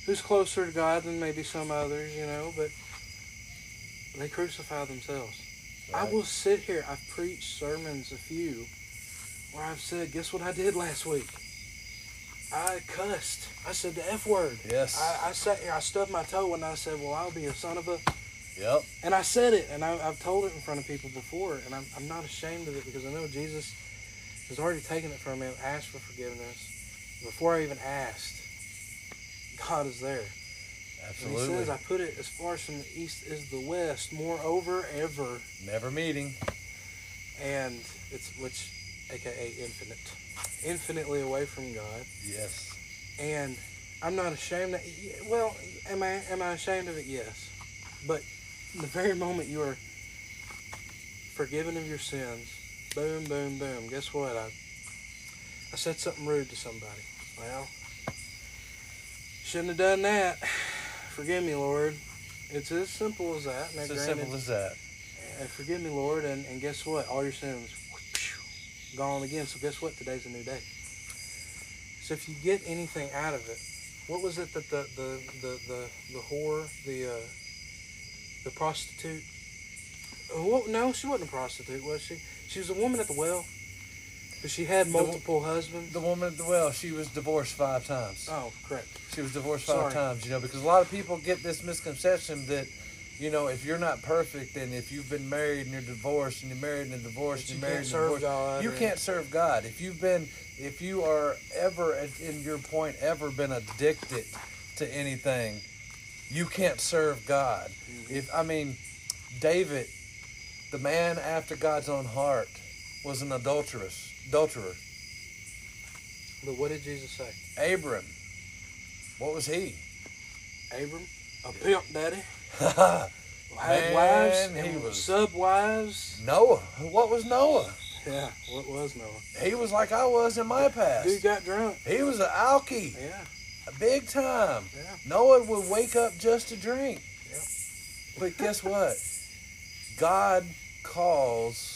who's closer to God than maybe some others, you know, but they crucify themselves. I will sit here. I've preached sermons, a few, where I've said, "Guess what I did last week? I cussed. I said the f word." Yes. I, I sat here, I stubbed my toe, and I said, "Well, I'll be a son of a." Yep. And I said it, and I, I've told it in front of people before, and I'm, I'm not ashamed of it because I know Jesus has already taken it from me and asked for forgiveness. Before I even asked, God is there. And He says, "I put it as far as from the east as the west. Moreover, ever, Never meeting. and it's which, aka infinite, infinitely away from God." Yes. and I'm not ashamed. That, well, am I? Am I ashamed of it? Yes, but the very moment you are forgiven of your sins, boom, boom, boom. Guess what? I I said something rude to somebody. Well, shouldn't have done that. Forgive me, Lord. It's as simple as that. It's as simple as that. and forgive me, Lord, and, and guess what? All your sins gone again. So guess what? Today's a new day. So if you get anything out of it, what was it that the the the the, the whore, the uh, the prostitute? uh, What, no, she wasn't a prostitute, was she? She was a woman at the well, but she had multiple husbands. The woman at the well, she was divorced five times. oh, correct. She was divorced five Sorry. times, you know, because a lot of people get this misconception that, you know, if you're not perfect and if you've been married and you're divorced and you're married and divorced and you you're married can't and serve divorced, God you can't serve God. If you've been, if you are ever, at- in your point, ever been addicted to anything, you can't serve God. Mm-hmm. If I mean, David, the man after God's own heart, was an adulteress, adulterer. But what did Jesus say? Abram, what was he? Abram, a pimp daddy, had wives Man, he was- sub wives. Noah. What was Noah? Yeah, what was Noah? He was like I was in my past. Dude got drunk. He was an alky, Yeah, A big time. yeah. Noah would wake up just to drink. Yep. But guess what? God calls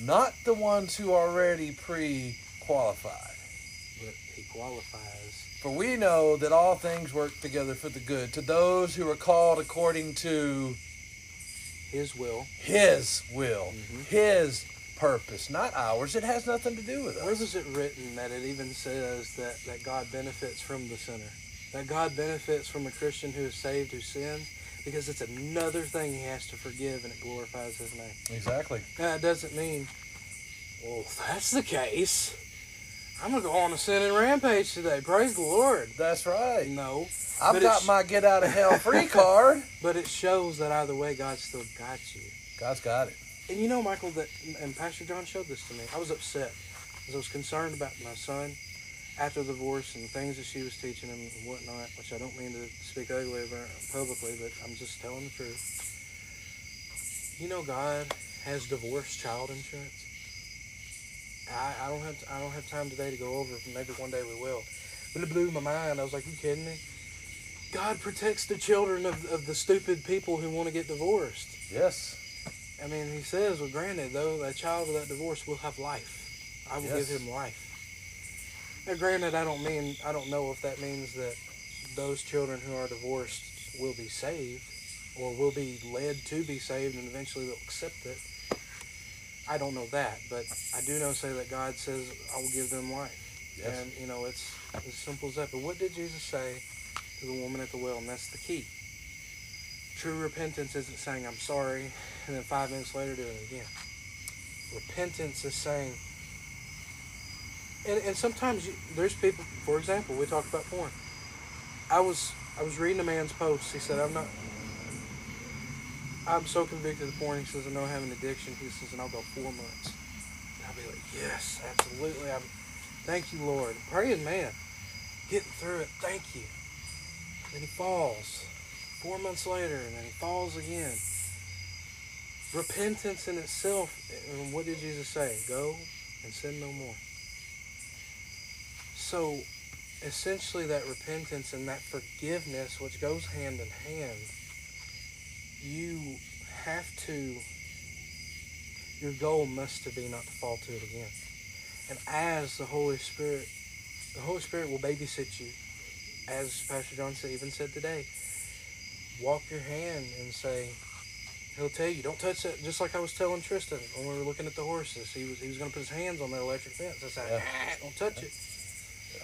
not the ones who are already pre-qualified. But he qualifies. For we know that all things work together for the good to those who are called according to His will. His will, Mhm. His purpose, not ours. It has nothing to do with Where us. was it written that it even says that, that God benefits from the sinner? That God benefits from a Christian who is saved who sins? Because it's another thing he has to forgive and it glorifies his name. Exactly. Now, it doesn't mean, well, if that's the case, I'm going to go on a sinning rampage today. Praise the Lord. That's right. No. I've got my get out of hell free card. But it shows that either way, God still got you. God's got it. And you know, Michael, that and Pastor John showed this to me. I was upset because I was concerned about my son after the divorce and things that she was teaching him and whatnot. Which I don't mean to speak ugly of her publicly, but I'm just telling the truth. You know, God has divorce child insurance. I, I don't have I don't have time today to go over it. Maybe one day we will. But it blew my mind. I was like, "You kidding me?" God protects the children of, of the stupid people who want to get divorced. Yes. I mean, he says, well, granted, though, that child without divorce will have life. I will Yes. give him life. Now, granted, I don't mean, I don't know if that means that those children who are divorced will be saved or will be led to be saved and eventually will accept it. I don't know that, but I do know say that God says I will give them life. Yes. And you know, it's as simple as that. But what did Jesus say to the woman at the well? And that's the key. True repentance isn't saying I'm sorry and then five minutes later doing it again. Repentance is saying and, and sometimes you, there's people for example, we talked about porn. I was I was reading a man's post. He said, I'm not I'm so convicted of porn. He says, I know I have an addiction. He says, and I'll go four months. And I'll be like, yes, absolutely. I'm, thank you, Lord. Praying, man. Getting through it. Thank you. Then he falls. Four months later, and then he falls again. Repentance in itself, and what did Jesus say? Go and sin no more. So, essentially, that repentance and that forgiveness, which goes hand in hand, you have to your goal must to be not to fall to it again. And as the holy spirit the holy spirit will babysit you. As pastor john said, even said today walk your hand and say he'll tell you. Don't touch that. Just like i was telling tristan when we were looking at the horses he was he was going to put his hands on that electric fence. I said Yeah. ah, don't touch it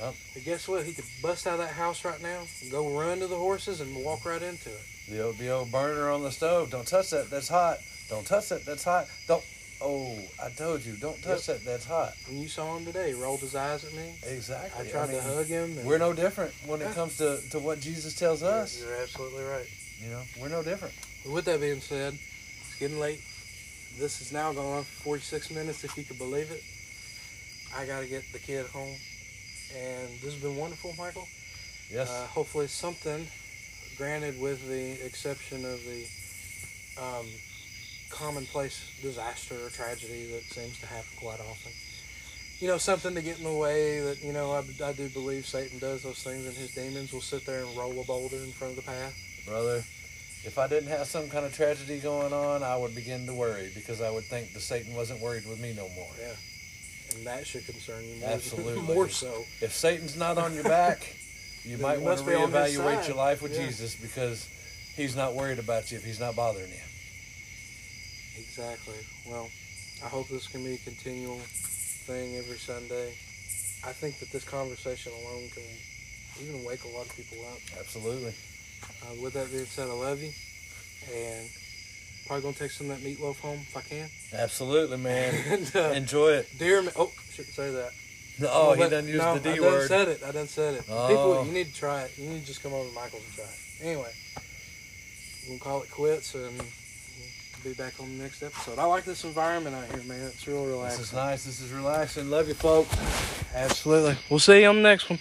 Yep. but guess what he could bust out of that house right now go run to the horses and walk right into it The old, the old burner on the stove. Don't touch that. That's hot. Don't touch that. That's hot. Don't. Oh, I told you. Don't touch that. That's hot. and you saw him today he rolled his eyes at me Exactly. I tried mean, to hug him. And We're no different when it comes to, to what Jesus tells You're- us. You're absolutely right. You know, we're no different. But with that being said, it's getting late. This is now going on for 46 minutes, if you could believe it. I got to get the kid home. And this has been wonderful, Michael. Yes. Uh, hopefully, something, granted, with the exception of the um, commonplace disaster or tragedy that seems to happen quite often. You know, something to get in the way that, you know, I, I do believe Satan does those things and his demons will sit there and roll a boulder in front of the path. Brother, if I didn't have some kind of tragedy going on, I would begin to worry because I would think that Satan wasn't worried with me no more. Yeah. And that should concern you more, Absolutely. more so. If Satan's not on your back, you might want to reevaluate your life with Yeah. Jesus because he's not worried about you if he's not bothering you. Exactly. Well, I hope this can be a continual thing every Sunday. I think that this conversation alone can even wake a lot of people up. Absolutely. Uh, with that being said, I love you. And probably to take some of that meatloaf home if I can. Absolutely, man. and, uh, Enjoy it. dear me. Oh, shouldn't say that. Oh, Well, he done used no, the I D done word. said it. I done said it. Oh. People, you need to try it. You need to just come over to Michael's and try it. Anyway, we'll call it quits and we'll be back on the next episode. I like this environment out here, man. It's real This relaxing. is nice. This is relaxing. Love you, folks. Absolutely. We'll see you on the next one.